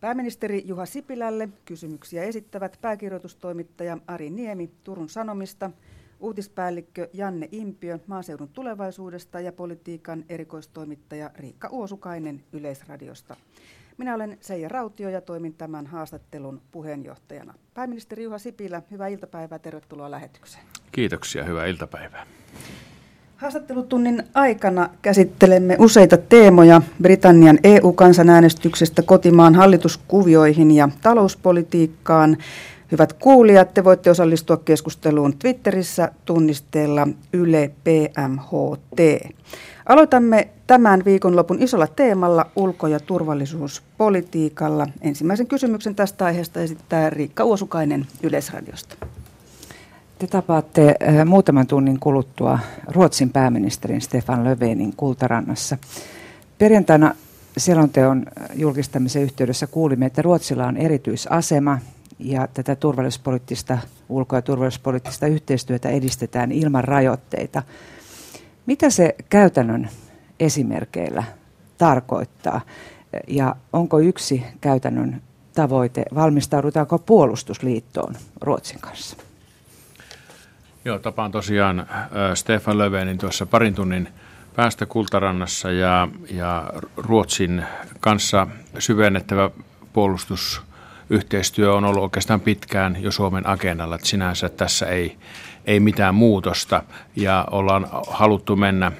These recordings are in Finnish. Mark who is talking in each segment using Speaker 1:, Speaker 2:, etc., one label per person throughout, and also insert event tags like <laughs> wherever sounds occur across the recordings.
Speaker 1: Pääministeri Juha Sipilälle kysymyksiä esittävät pääkirjoitustoimittaja Ari Niemi Turun Sanomista, uutispäällikkö Janne Impiö maaseudun tulevaisuudesta ja politiikan erikoistoimittaja Riikka Uosukainen Yleisradiosta. Minä olen Seija Rautio ja toimin tämän haastattelun puheenjohtajana. Pääministeri Juha Sipilä, hyvää iltapäivää, tervetuloa lähetykseen.
Speaker 2: Kiitoksia, hyvää iltapäivää.
Speaker 1: Haastattelutunnin aikana käsittelemme useita teemoja Britannian EU-kansanäänestyksestä kotimaan hallituskuvioihin ja talouspolitiikkaan. Hyvät kuulijat, te voitte osallistua keskusteluun Twitterissä tunnisteella Yle PMHT. Aloitamme tämän viikonlopun isolla teemalla ulko- ja turvallisuuspolitiikalla. Ensimmäisen kysymyksen tästä aiheesta esittää Riikka Uosukainen Yleisradiosta.
Speaker 3: Te tapaatte äh, muutaman tunnin kuluttua Ruotsin pääministerin Stefan Löfvenin Kultarannassa. Perjantaina selonteon julkistamisen yhteydessä kuulimme, että Ruotsilla on erityisasema ja tätä turvallisuuspoliittista, ulko- ja turvallisuuspoliittista yhteistyötä edistetään ilman rajoitteita. Mitä se käytännön esimerkkeillä tarkoittaa ja onko yksi käytännön tavoite, valmistaudutaanko puolustusliittoon Ruotsin kanssa?
Speaker 2: Joo, tapaan tosiaan äh, Stefan Löfvenin tuossa parin tunnin päästä Kultarannassa ja, ja Ruotsin kanssa syvennettävä puolustusyhteistyö on ollut oikeastaan pitkään jo Suomen agendalla, että sinänsä tässä ei, ei mitään muutosta ja ollaan haluttu mennä,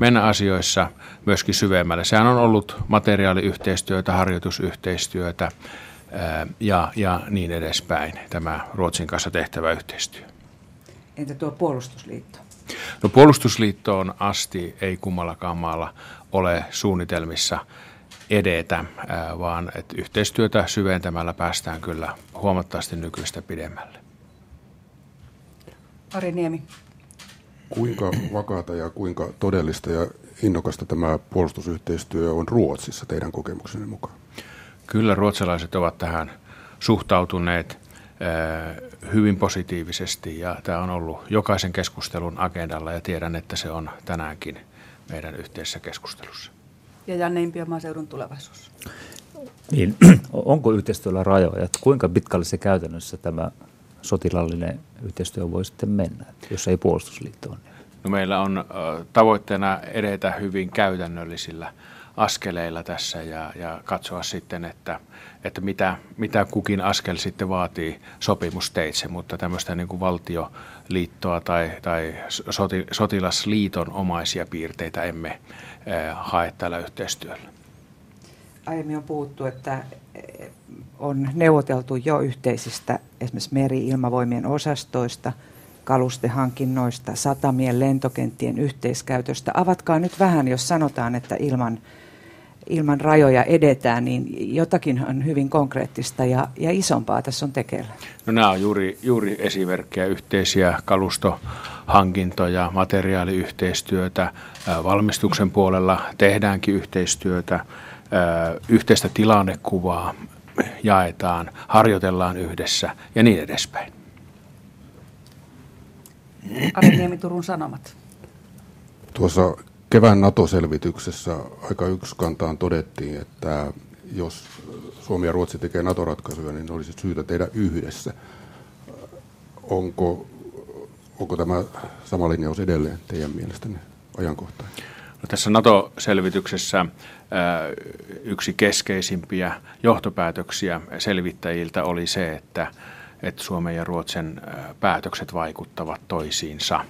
Speaker 2: mennä asioissa myöskin syvemmälle. Sehän on ollut materiaaliyhteistyötä, harjoitusyhteistyötä ää, ja, ja niin edespäin, tämä Ruotsin kanssa tehtävä yhteistyö.
Speaker 3: Entä tuo puolustusliitto?
Speaker 2: No puolustusliittoon asti ei kummallakaan maalla ole suunnitelmissa edetä, vaan että yhteistyötä syventämällä päästään kyllä huomattavasti nykyistä pidemmälle.
Speaker 1: Ari Niemi.
Speaker 4: Kuinka vakaata ja kuinka todellista ja innokasta tämä puolustusyhteistyö on Ruotsissa teidän kokemuksenne mukaan?
Speaker 2: Kyllä ruotsalaiset ovat tähän suhtautuneet hyvin positiivisesti ja tämä on ollut jokaisen keskustelun agendalla ja tiedän, että se on tänäänkin meidän yhteisessä keskustelussa.
Speaker 1: Ja Janne Impiö, maaseudun tulevaisuus.
Speaker 5: Niin, <clears throat> onko yhteistyöllä rajoja? Että kuinka pitkälle se käytännössä tämä sotilallinen yhteistyö voi sitten mennä, jos ei puolustusliitto on?
Speaker 2: No meillä on tavoitteena edetä hyvin käytännöllisillä askeleilla tässä ja, ja katsoa sitten, että, että mitä, mitä kukin askel sitten vaatii sopimusteitse, mutta tämmöistä niin kuin valtioliittoa tai, tai soti, sotilasliiton omaisia piirteitä emme eh, hae tällä yhteistyöllä.
Speaker 3: Aiemmin on puhuttu, että eh, on neuvoteltu jo yhteisistä esimerkiksi meri-ilmavoimien osastoista, kalustehankinnoista, satamien lentokenttien yhteiskäytöstä. Avatkaa nyt vähän, jos sanotaan, että ilman ilman rajoja edetään, niin jotakin on hyvin konkreettista ja, ja isompaa tässä on tekeillä.
Speaker 2: No nämä on juuri, juuri esimerkkejä yhteisiä kalustohankintoja, materiaaliyhteistyötä, valmistuksen puolella tehdäänkin yhteistyötä, yhteistä tilannekuvaa jaetaan, harjoitellaan yhdessä ja niin edespäin.
Speaker 1: Ari Niemi, Turun Sanomat.
Speaker 4: Tuossa kevään NATO-selvityksessä aika yksikantaan todettiin, että jos Suomi ja Ruotsi tekee NATO-ratkaisuja, niin olisi syytä tehdä yhdessä. Onko, onko tämä sama linjaus edelleen teidän mielestänne ajankohtainen?
Speaker 2: No tässä NATO-selvityksessä yksi keskeisimpiä johtopäätöksiä selvittäjiltä oli se, että, että Suomen ja Ruotsin päätökset vaikuttavat toisiinsa.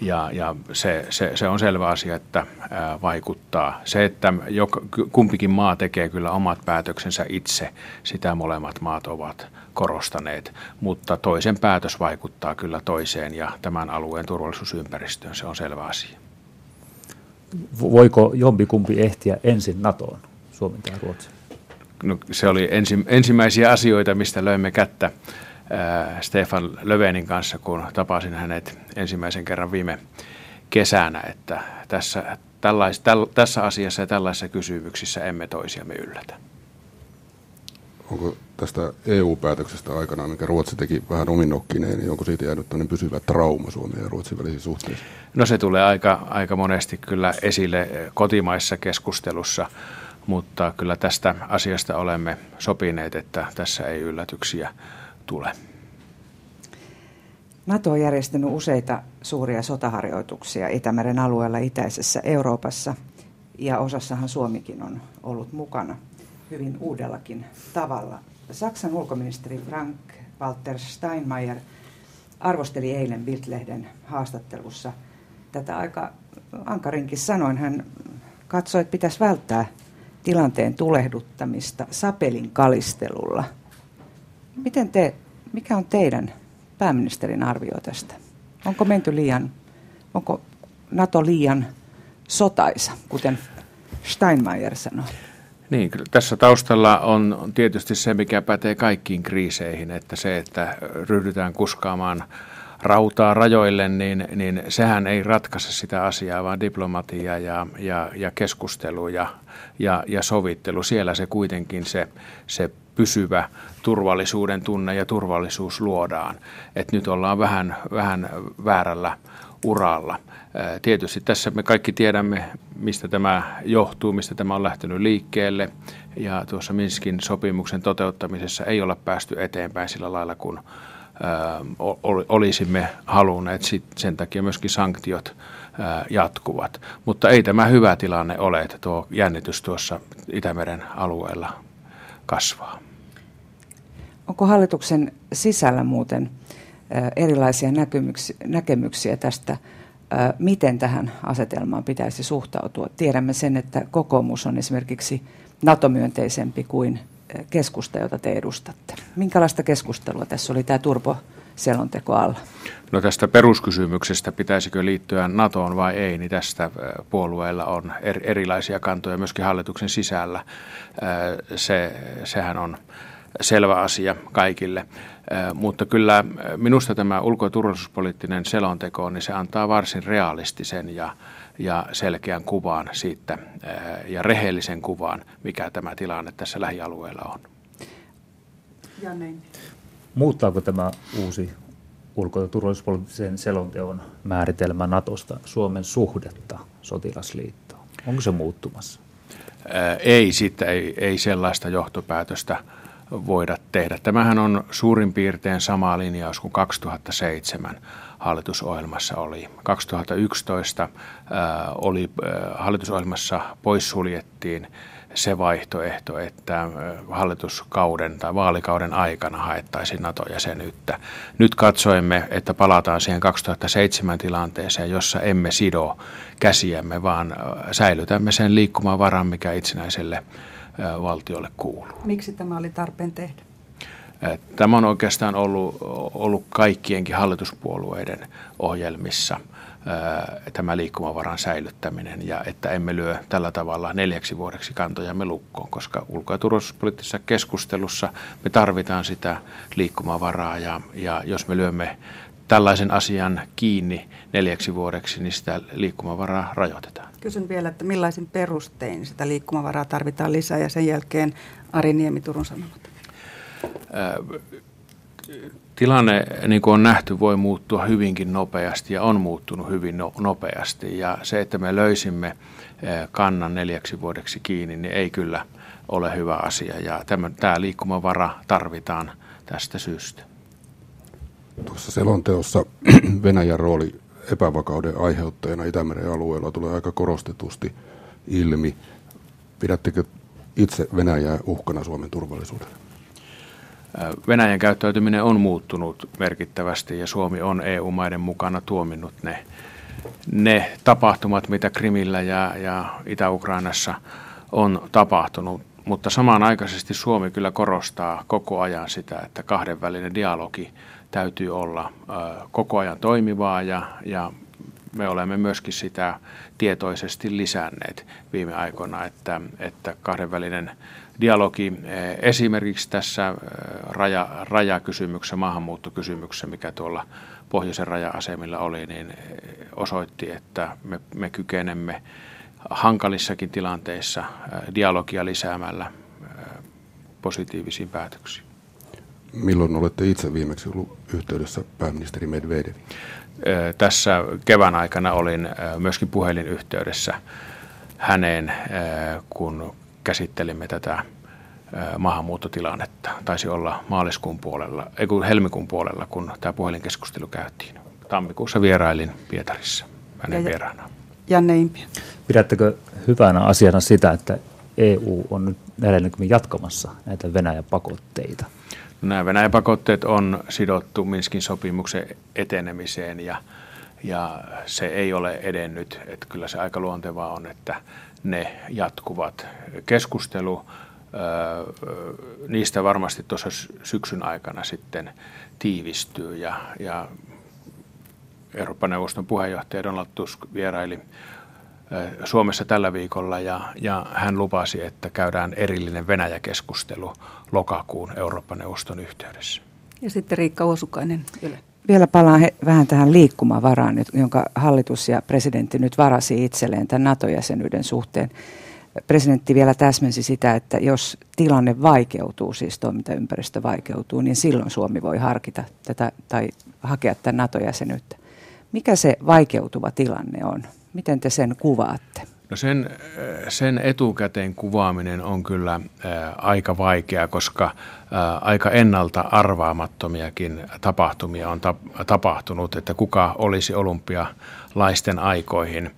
Speaker 2: Ja, ja se, se, se on selvä asia, että ää, vaikuttaa. Se, että joka, kumpikin maa tekee kyllä omat päätöksensä itse, sitä molemmat maat ovat korostaneet, mutta toisen päätös vaikuttaa kyllä toiseen ja tämän alueen turvallisuusympäristöön, se on selvä asia.
Speaker 5: Voiko jompikumpi ehtiä ensin NATOon, Suomi tai Ruotsi?
Speaker 2: No, se oli ensi, ensimmäisiä asioita, mistä löimme kättä Stefan Lövenin kanssa, kun tapasin hänet ensimmäisen kerran viime kesänä, että tässä, tällais, täl, tässä asiassa ja tällaisissa kysymyksissä emme toisiamme yllätä.
Speaker 4: Onko tästä EU-päätöksestä aikana, minkä Ruotsi teki vähän ominokkineen, niin onko siitä jäänyt pysyvä trauma Suomen ja Ruotsin välisissä suhteissa?
Speaker 2: No se tulee aika, aika monesti kyllä esille kotimaissa keskustelussa, mutta kyllä tästä asiasta olemme sopineet, että tässä ei yllätyksiä tule.
Speaker 3: NATO on järjestänyt useita suuria sotaharjoituksia Itämeren alueella itäisessä Euroopassa ja osassahan Suomikin on ollut mukana hyvin uudellakin tavalla. Saksan ulkoministeri Frank Walter Steinmeier arvosteli eilen Bildlehden haastattelussa tätä aika ankarinkin sanoin. Hän katsoi, että pitäisi välttää tilanteen tulehduttamista sapelin kalistelulla. Miten te, mikä on teidän pääministerin arvio tästä? Onko menty liian, onko NATO liian sotaisa, kuten Steinmeier sanoi?
Speaker 2: Niin, kyllä tässä taustalla on tietysti se, mikä pätee kaikkiin kriiseihin, että se, että ryhdytään kuskaamaan rautaa rajoille, niin, niin sehän ei ratkaise sitä asiaa, vaan diplomatia ja, ja, ja keskustelu ja, ja, ja sovittelu. Siellä se kuitenkin se, se pysyvä turvallisuuden tunne ja turvallisuus luodaan. Et nyt ollaan vähän, vähän väärällä uralla. Tietysti tässä me kaikki tiedämme, mistä tämä johtuu, mistä tämä on lähtenyt liikkeelle. Ja tuossa Minskin sopimuksen toteuttamisessa ei olla päästy eteenpäin sillä lailla, kun olisimme halunneet. Sen takia myöskin sanktiot jatkuvat. Mutta ei tämä hyvä tilanne ole, että tuo jännitys tuossa Itämeren alueella kasvaa.
Speaker 3: Onko hallituksen sisällä muuten erilaisia näkemyksiä tästä, miten tähän asetelmaan pitäisi suhtautua? Tiedämme sen, että kokoomus on esimerkiksi NATO-myönteisempi kuin keskusta, jota te edustatte. Minkälaista keskustelua tässä oli tämä Turbo-selonteko alla?
Speaker 2: No tästä peruskysymyksestä, pitäisikö liittyä NATOon vai ei, niin tästä puolueilla on erilaisia kantoja myöskin hallituksen sisällä. Se, sehän on selvä asia kaikille. Mutta kyllä minusta tämä ulko- ja turvallisuuspoliittinen selonteko, niin se antaa varsin realistisen ja, ja selkeän kuvan siitä ja rehellisen kuvan, mikä tämä tilanne tässä lähialueella on.
Speaker 5: Ja niin. Muuttaako tämä uusi ulko- ja turvallisuuspoliittisen selonteon määritelmä Natosta Suomen suhdetta sotilasliittoon? Onko se muuttumassa?
Speaker 2: Ei, sitten ei, ei sellaista johtopäätöstä voida tehdä. Tämähän on suurin piirtein sama linjaus kuin 2007 hallitusohjelmassa oli. 2011 ää, oli ää, hallitusohjelmassa poissuljettiin se vaihtoehto, että hallituskauden tai vaalikauden aikana haettaisiin NATO-jäsenyyttä. Nyt katsoimme, että palataan siihen 2007 tilanteeseen, jossa emme sido käsiämme, vaan säilytämme sen liikkumavaran, mikä itsenäiselle valtiolle kuuluu.
Speaker 1: Miksi tämä oli tarpeen tehdä?
Speaker 2: Tämä on oikeastaan ollut, ollut kaikkienkin hallituspuolueiden ohjelmissa tämä liikkumavaran säilyttäminen ja että emme lyö tällä tavalla neljäksi vuodeksi kantojamme lukkoon, koska ulko- ja turvallisuuspoliittisessa keskustelussa me tarvitaan sitä liikkumavaraa ja, ja jos me lyömme tällaisen asian kiinni neljäksi vuodeksi, niin sitä liikkumavaraa rajoitetaan.
Speaker 1: Kysyn vielä, että millaisin perustein sitä liikkumavaraa tarvitaan lisää ja sen jälkeen Ari Niemi Turun Sanomat.
Speaker 2: Tilanne, niin kuin on nähty, voi muuttua hyvinkin nopeasti ja on muuttunut hyvin no, nopeasti. Ja se, että me löysimme kannan neljäksi vuodeksi kiinni, niin ei kyllä ole hyvä asia. Ja tämä, tämä liikkumavara tarvitaan tästä syystä.
Speaker 4: Tuossa selonteossa <clears throat> Venäjän rooli epävakauden aiheuttajana Itämeren alueella tulee aika korostetusti ilmi. Pidättekö itse Venäjää uhkana Suomen turvallisuudelle?
Speaker 2: Venäjän käyttäytyminen on muuttunut merkittävästi ja Suomi on EU-maiden mukana tuominnut ne, ne tapahtumat, mitä Krimillä ja, ja Itä-Ukrainassa on tapahtunut. Mutta samanaikaisesti Suomi kyllä korostaa koko ajan sitä, että kahdenvälinen dialogi täytyy olla koko ajan toimivaa ja, ja me olemme myöskin sitä tietoisesti lisänneet viime aikoina, että, että kahdenvälinen dialogi esimerkiksi tässä raja, rajakysymyksessä, maahanmuuttokysymyksessä, mikä tuolla pohjoisen raja-asemilla oli, niin osoitti, että me, me kykenemme hankalissakin tilanteissa dialogia lisäämällä positiivisiin päätöksiin.
Speaker 4: Milloin olette itse viimeksi ollut yhteydessä pääministeri Medvedev?
Speaker 2: Tässä kevään aikana olin myöskin puhelinyhteydessä häneen, kun käsittelimme tätä maahanmuuttotilannetta. Taisi olla maaliskuun puolella, ei kun helmikuun puolella, kun tämä puhelinkeskustelu käytiin. Tammikuussa vierailin Pietarissa hänen vieraana.
Speaker 1: Janne Impi.
Speaker 5: Pidättekö hyvänä asiana sitä, että EU on nyt näillä jatkamassa näitä Venäjän pakotteita?
Speaker 2: No, nämä Venäjän pakotteet on sidottu Minskin sopimuksen etenemiseen ja, ja se ei ole edennyt. Että kyllä se aika luontevaa on, että ne jatkuvat. Keskustelu niistä varmasti tuossa syksyn aikana sitten tiivistyy ja, ja Euroopan neuvoston puheenjohtaja Donald Tusk vieraili Suomessa tällä viikolla ja, ja hän lupasi, että käydään erillinen Venäjä-keskustelu lokakuun Euroopan neuvoston yhteydessä.
Speaker 1: Ja sitten Riikka Uosukainen Yle.
Speaker 3: Vielä palaan he, vähän tähän liikkumavaraan, jonka hallitus ja presidentti nyt varasi itselleen tämän NATO-jäsenyyden suhteen. Presidentti vielä täsmensi sitä, että jos tilanne vaikeutuu, siis toimintaympäristö vaikeutuu, niin silloin Suomi voi harkita tätä tai hakea tämän NATO-jäsenyyttä. Mikä se vaikeutuva tilanne on? Miten te sen kuvaatte?
Speaker 2: No sen, sen etukäteen kuvaaminen on kyllä ä, aika vaikea, koska ä, aika ennalta arvaamattomiakin tapahtumia on ta, tapahtunut, että kuka olisi olympialaisten aikoihin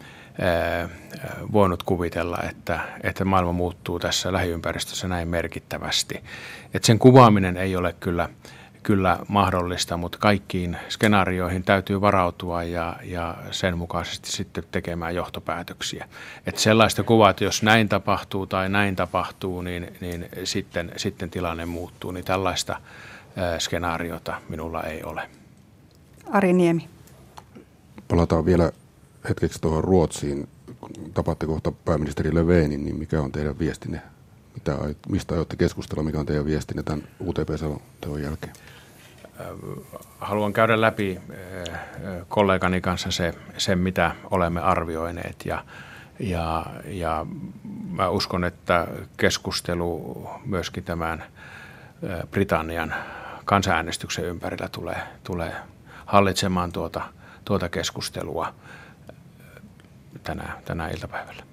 Speaker 2: voinut kuvitella, että, että maailma muuttuu tässä lähiympäristössä näin merkittävästi. Et sen kuvaaminen ei ole kyllä kyllä mahdollista, mutta kaikkiin skenaarioihin täytyy varautua ja, ja sen mukaisesti sitten tekemään johtopäätöksiä. Että sellaista kuvaa, että jos näin tapahtuu tai näin tapahtuu, niin, niin sitten, sitten tilanne muuttuu, niin tällaista ää, skenaariota minulla ei ole.
Speaker 1: Ari Niemi.
Speaker 4: Palataan vielä hetkeksi tuohon Ruotsiin. Tapaatte kohta pääministeri Löfvenin, niin mikä on teidän viestinne mitä, mistä aiotte keskustella, mikä on teidän viestinne tämän UTP-selonteon jälkeen?
Speaker 2: Haluan käydä läpi kollegani kanssa se, sen, mitä olemme arvioineet ja, ja, ja mä uskon, että keskustelu myöskin tämän Britannian kansanäänestyksen ympärillä tulee, tulee hallitsemaan tuota, tuota keskustelua tänä, tänä iltapäivällä.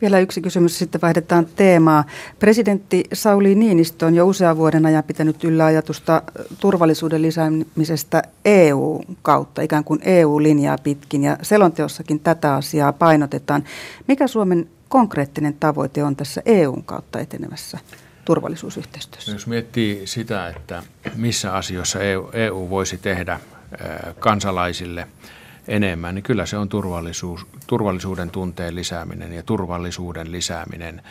Speaker 1: Vielä yksi kysymys, sitten vaihdetaan teemaa. Presidentti Sauli Niinistö on jo usean vuoden ajan pitänyt yllä ajatusta turvallisuuden lisäämisestä EU-kautta, ikään kuin EU-linjaa pitkin, ja selonteossakin tätä asiaa painotetaan. Mikä Suomen konkreettinen tavoite on tässä EUn kautta etenevässä turvallisuusyhteistyössä?
Speaker 2: Jos miettii sitä, että missä asioissa EU, EU voisi tehdä kansalaisille – enemmän, niin kyllä se on turvallisuus, turvallisuuden tunteen lisääminen ja turvallisuuden lisääminen.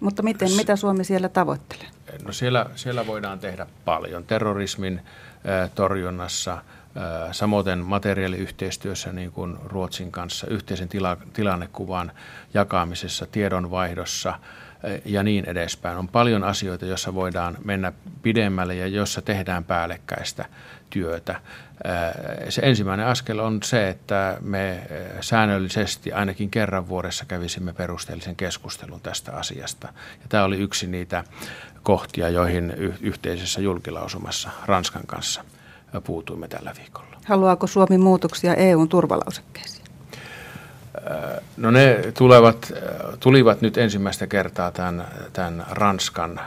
Speaker 1: Mutta miten, mitä Suomi siellä tavoittelee?
Speaker 2: No siellä, siellä voidaan tehdä paljon. Terrorismin torjunnassa, samoin materiaaliyhteistyössä niin kuin Ruotsin kanssa, yhteisen tila, tilannekuvan jakamisessa, tiedonvaihdossa ja niin edespäin. On paljon asioita, joissa voidaan mennä pidemmälle ja jossa tehdään päällekkäistä työtä. Se ensimmäinen askel on se, että me säännöllisesti ainakin kerran vuodessa kävisimme perusteellisen keskustelun tästä asiasta. Ja tämä oli yksi niitä kohtia, joihin yhteisessä julkilausumassa Ranskan kanssa puutuimme tällä viikolla.
Speaker 1: Haluaako Suomi muutoksia EUn turvalausekkeisiin?
Speaker 2: No ne tulevat, tulivat nyt ensimmäistä kertaa tämän, tämän Ranskan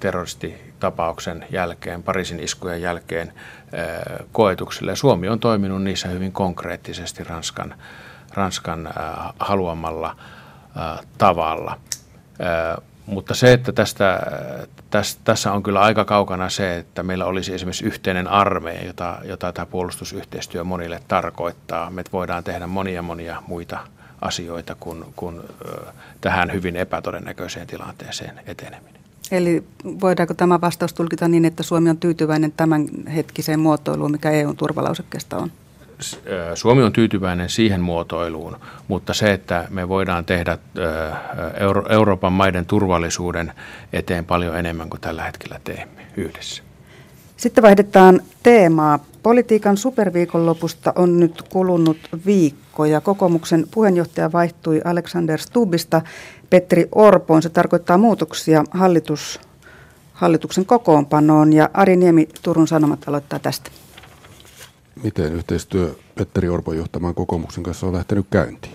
Speaker 2: terroristitapauksen jälkeen, Pariisin iskujen jälkeen koetuksille. Suomi on toiminut niissä hyvin konkreettisesti Ranskan, Ranskan haluamalla tavalla. Mutta se, että tästä, tästä, tässä on kyllä aika kaukana se, että meillä olisi esimerkiksi yhteinen armeija, jota, jota tämä puolustusyhteistyö monille tarkoittaa. Me voidaan tehdä monia monia muita asioita kuin, kuin tähän hyvin epätodennäköiseen tilanteeseen eteneminen.
Speaker 1: Eli voidaanko tämä vastaus tulkita niin, että Suomi on tyytyväinen tämän hetkiseen muotoiluun, mikä EUn turvalausekkeesta on?
Speaker 2: Suomi on tyytyväinen siihen muotoiluun, mutta se, että me voidaan tehdä Euro- Euroopan maiden turvallisuuden eteen paljon enemmän kuin tällä hetkellä teemme yhdessä.
Speaker 1: Sitten vaihdetaan teemaa. Politiikan superviikonlopusta on nyt kulunut viikko ja kokoomuksen puheenjohtaja vaihtui Alexander Stubbista Petteri Orpoon. Se tarkoittaa muutoksia hallitus, hallituksen kokoonpanoon ja Ari Niemi Turun Sanomat aloittaa tästä.
Speaker 4: Miten yhteistyö Petteri Orpon johtamaan kokoomuksen kanssa on lähtenyt käyntiin?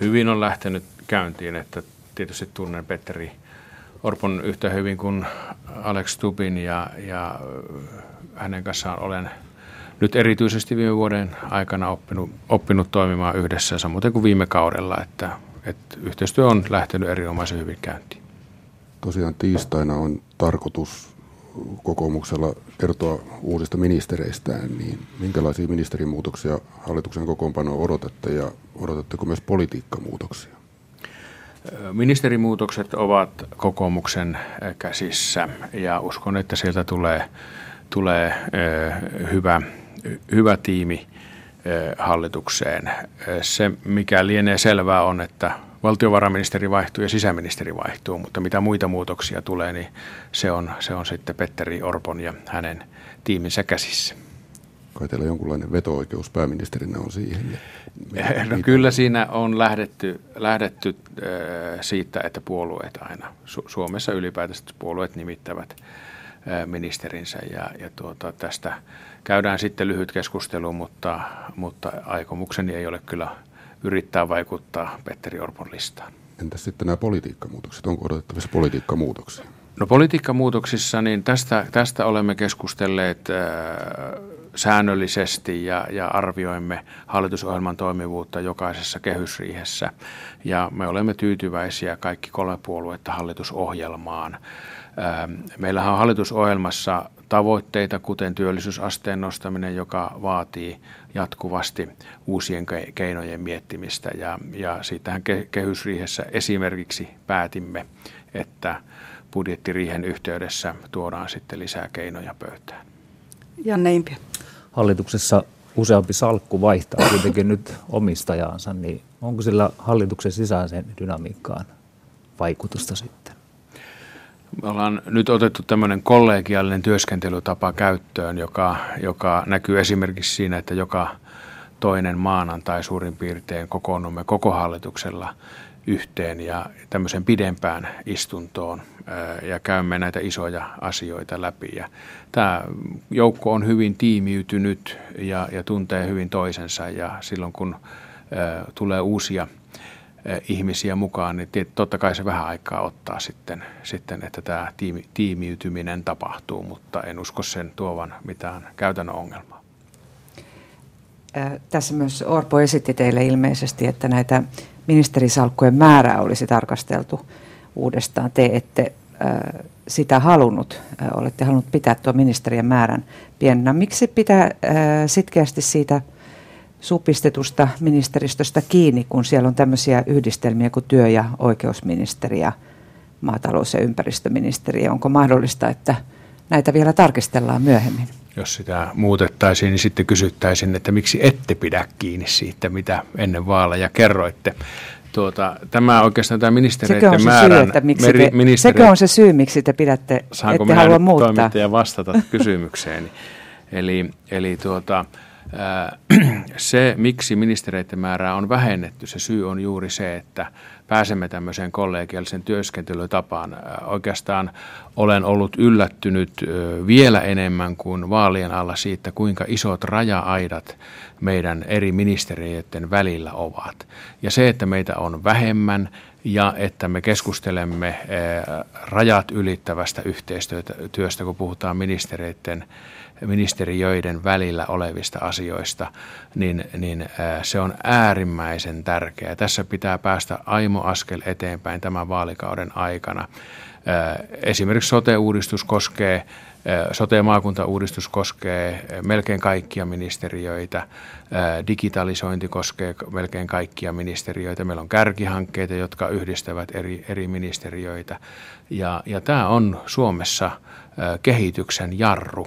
Speaker 2: Hyvin on lähtenyt käyntiin, että tietysti tunnen Petteri Orpon yhtä hyvin kuin Alex Tubin ja, ja hänen kanssaan olen nyt erityisesti viime vuoden aikana oppinut, oppinut toimimaan yhdessä, samoin kuin viime kaudella, että, että yhteistyö on lähtenyt erinomaisen hyvin käyntiin.
Speaker 4: Tosiaan tiistaina on tarkoitus kokoomuksella kertoa uusista ministereistään, niin minkälaisia ministerimuutoksia hallituksen kokoonpanoa odotatte ja odotatteko myös politiikkamuutoksia?
Speaker 2: Ministerimuutokset ovat kokoomuksen käsissä ja uskon, että sieltä tulee, tulee hyvä, hyvä tiimi hallitukseen. Se, mikä lienee selvää, on, että valtiovarainministeri vaihtuu ja sisäministeri vaihtuu, mutta mitä muita muutoksia tulee, niin se on, se on sitten Petteri Orpon ja hänen tiiminsä käsissä.
Speaker 4: Kai teillä jonkunlainen veto-oikeus pääministerinä on siihen.
Speaker 2: No kyllä siinä on lähdetty, lähdetty äh, siitä, että puolueet aina, Su- Suomessa ylipäätänsä puolueet nimittävät äh, ministerinsä ja, ja tuota, tästä käydään sitten lyhyt keskustelu, mutta, mutta aikomukseni ei ole kyllä yrittää vaikuttaa Petteri Orpon listaan.
Speaker 4: Entäs sitten nämä politiikkamuutokset? Onko odotettavissa politiikkamuutoksia?
Speaker 2: No politiikkamuutoksissa, niin tästä, tästä olemme keskustelleet äh, säännöllisesti ja, ja arvioimme hallitusohjelman toimivuutta jokaisessa kehysriihessä. Ja me olemme tyytyväisiä kaikki kolme puoluetta hallitusohjelmaan. Äh, meillähän on hallitusohjelmassa tavoitteita, kuten työllisyysasteen nostaminen, joka vaatii jatkuvasti uusien keinojen miettimistä. Ja, ja siitähän kehysriihessä esimerkiksi päätimme, että budjettiriihen yhteydessä tuodaan sitten lisää keinoja pöytään.
Speaker 1: Janne Impi.
Speaker 5: Hallituksessa useampi salkku vaihtaa kuitenkin nyt omistajaansa, niin onko sillä hallituksen sisäiseen dynamiikkaan vaikutusta sitten?
Speaker 2: Me ollaan nyt otettu tämmöinen kollegiaalinen työskentelytapa käyttöön, joka, joka näkyy esimerkiksi siinä, että joka toinen maanantai suurin piirtein kokoonnumme koko hallituksella yhteen ja tämmöisen pidempään istuntoon ja käymme näitä isoja asioita läpi. Ja tämä joukko on hyvin tiimiytynyt ja, ja tuntee hyvin toisensa ja silloin kun tulee uusia ihmisiä mukaan, niin totta kai se vähän aikaa ottaa sitten, sitten että tämä tiimi, tiimiytyminen tapahtuu, mutta en usko sen tuovan mitään käytännön ongelmaa.
Speaker 3: Tässä myös Orpo esitti teille ilmeisesti, että näitä ministerisalkkujen määrää olisi tarkasteltu uudestaan. Te ette sitä halunnut, olette halunnut pitää tuo ministerien määrän pienenä. Miksi pitää sitkeästi siitä supistetusta ministeristöstä kiinni, kun siellä on tämmöisiä yhdistelmiä kuin työ- ja oikeusministeri ja maatalous- ja ympäristöministeri. Onko mahdollista, että näitä vielä tarkistellaan myöhemmin?
Speaker 2: Jos sitä muutettaisiin, niin sitten kysyttäisiin, että miksi ette pidä kiinni siitä, mitä ennen vaaleja kerroitte. Tuota, tämä oikeastaan tämä ministeriöiden sekö määrän... Syy, että miksi
Speaker 3: meri, te. Sekö on se syy, miksi te pidätte,
Speaker 2: Saanko
Speaker 3: ette halua muuttaa?
Speaker 2: toimittaja vastata <laughs> kysymykseen? eli, eli tuota, <clears throat> se, miksi ministereiden määrää on vähennetty, se syy on juuri se, että pääsemme tämmöiseen kollegiallisen työskentelytapaan. Oikeastaan olen ollut yllättynyt vielä enemmän kuin vaalien alla siitä, kuinka isot raja-aidat meidän eri ministeriöiden välillä ovat. Ja se, että meitä on vähemmän ja että me keskustelemme rajat ylittävästä yhteistyöstä, kun puhutaan ministeriöiden ministeriöiden välillä olevista asioista, niin, niin se on äärimmäisen tärkeää. Tässä pitää päästä aimo askel eteenpäin tämän vaalikauden aikana. Esimerkiksi sote-uudistus koskee Sote-maakuntauudistus koskee melkein kaikkia ministeriöitä, digitalisointi koskee melkein kaikkia ministeriöitä. Meillä on kärkihankkeita, jotka yhdistävät eri, eri ministeriöitä. Ja, ja tämä on Suomessa kehityksen jarru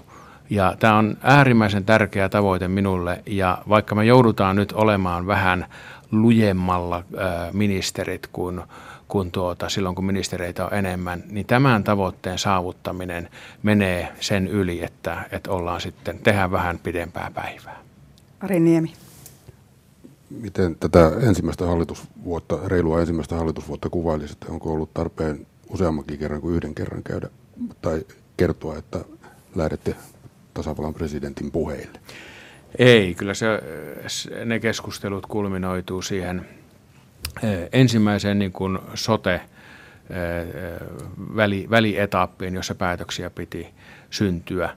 Speaker 2: ja tämä on äärimmäisen tärkeä tavoite minulle ja vaikka me joudutaan nyt olemaan vähän lujemmalla ministerit kuin, kuin tuota, silloin, kun ministereitä on enemmän, niin tämän tavoitteen saavuttaminen menee sen yli, että, että ollaan sitten, tehdään vähän pidempää päivää.
Speaker 1: Ari Niemi.
Speaker 4: Miten tätä ensimmäistä hallitusvuotta, reilua ensimmäistä hallitusvuotta kuvailisit? Onko ollut tarpeen useammankin kerran kuin yhden kerran käydä tai kertoa, että lähdette tasavallan presidentin puheille?
Speaker 2: Ei, kyllä se, ne keskustelut kulminoituu siihen ensimmäiseen niin kuin sote väli, välietappiin, jossa päätöksiä piti syntyä.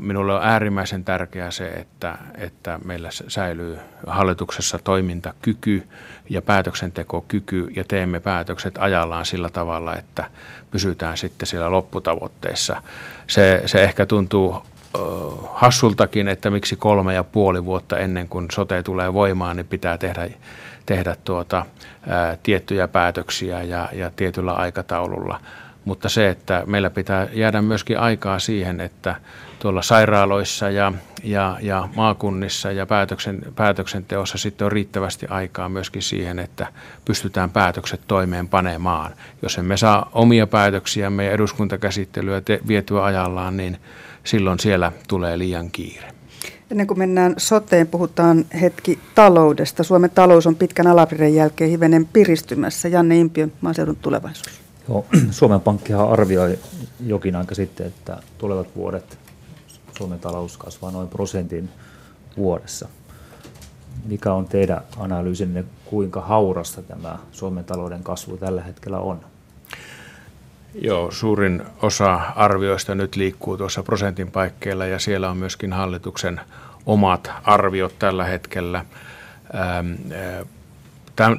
Speaker 2: Minulle on äärimmäisen tärkeää se, että, että meillä säilyy hallituksessa toimintakyky ja päätöksentekokyky ja teemme päätökset ajallaan sillä tavalla, että pysytään sitten siellä lopputavoitteissa. Se, se ehkä tuntuu hassultakin, että miksi kolme ja puoli vuotta ennen kuin sote tulee voimaan, niin pitää tehdä, tehdä tuota, ää, tiettyjä päätöksiä ja, ja tietyllä aikataululla. Mutta se, että meillä pitää jäädä myöskin aikaa siihen, että tuolla sairaaloissa ja, ja, ja maakunnissa ja päätöksen, päätöksenteossa sitten on riittävästi aikaa myöskin siihen, että pystytään päätökset toimeenpanemaan. Jos emme saa omia päätöksiä meidän eduskuntakäsittelyä te, vietyä ajallaan, niin silloin siellä tulee liian kiire.
Speaker 1: Ennen kuin mennään soteen, puhutaan hetki taloudesta. Suomen talous on pitkän alavirren jälkeen hivenen piristymässä. Janne Impiö, maaseudun tulevaisuus.
Speaker 5: Joo, <clears throat> Suomen Pankkihan arvioi jokin aika sitten, että tulevat vuodet Suomen talous kasvaa noin prosentin vuodessa. Mikä on teidän analyysinne, kuinka haurasta tämä Suomen talouden kasvu tällä hetkellä on?
Speaker 2: Joo, suurin osa arvioista nyt liikkuu tuossa prosentin paikkeilla ja siellä on myöskin hallituksen omat arviot tällä hetkellä.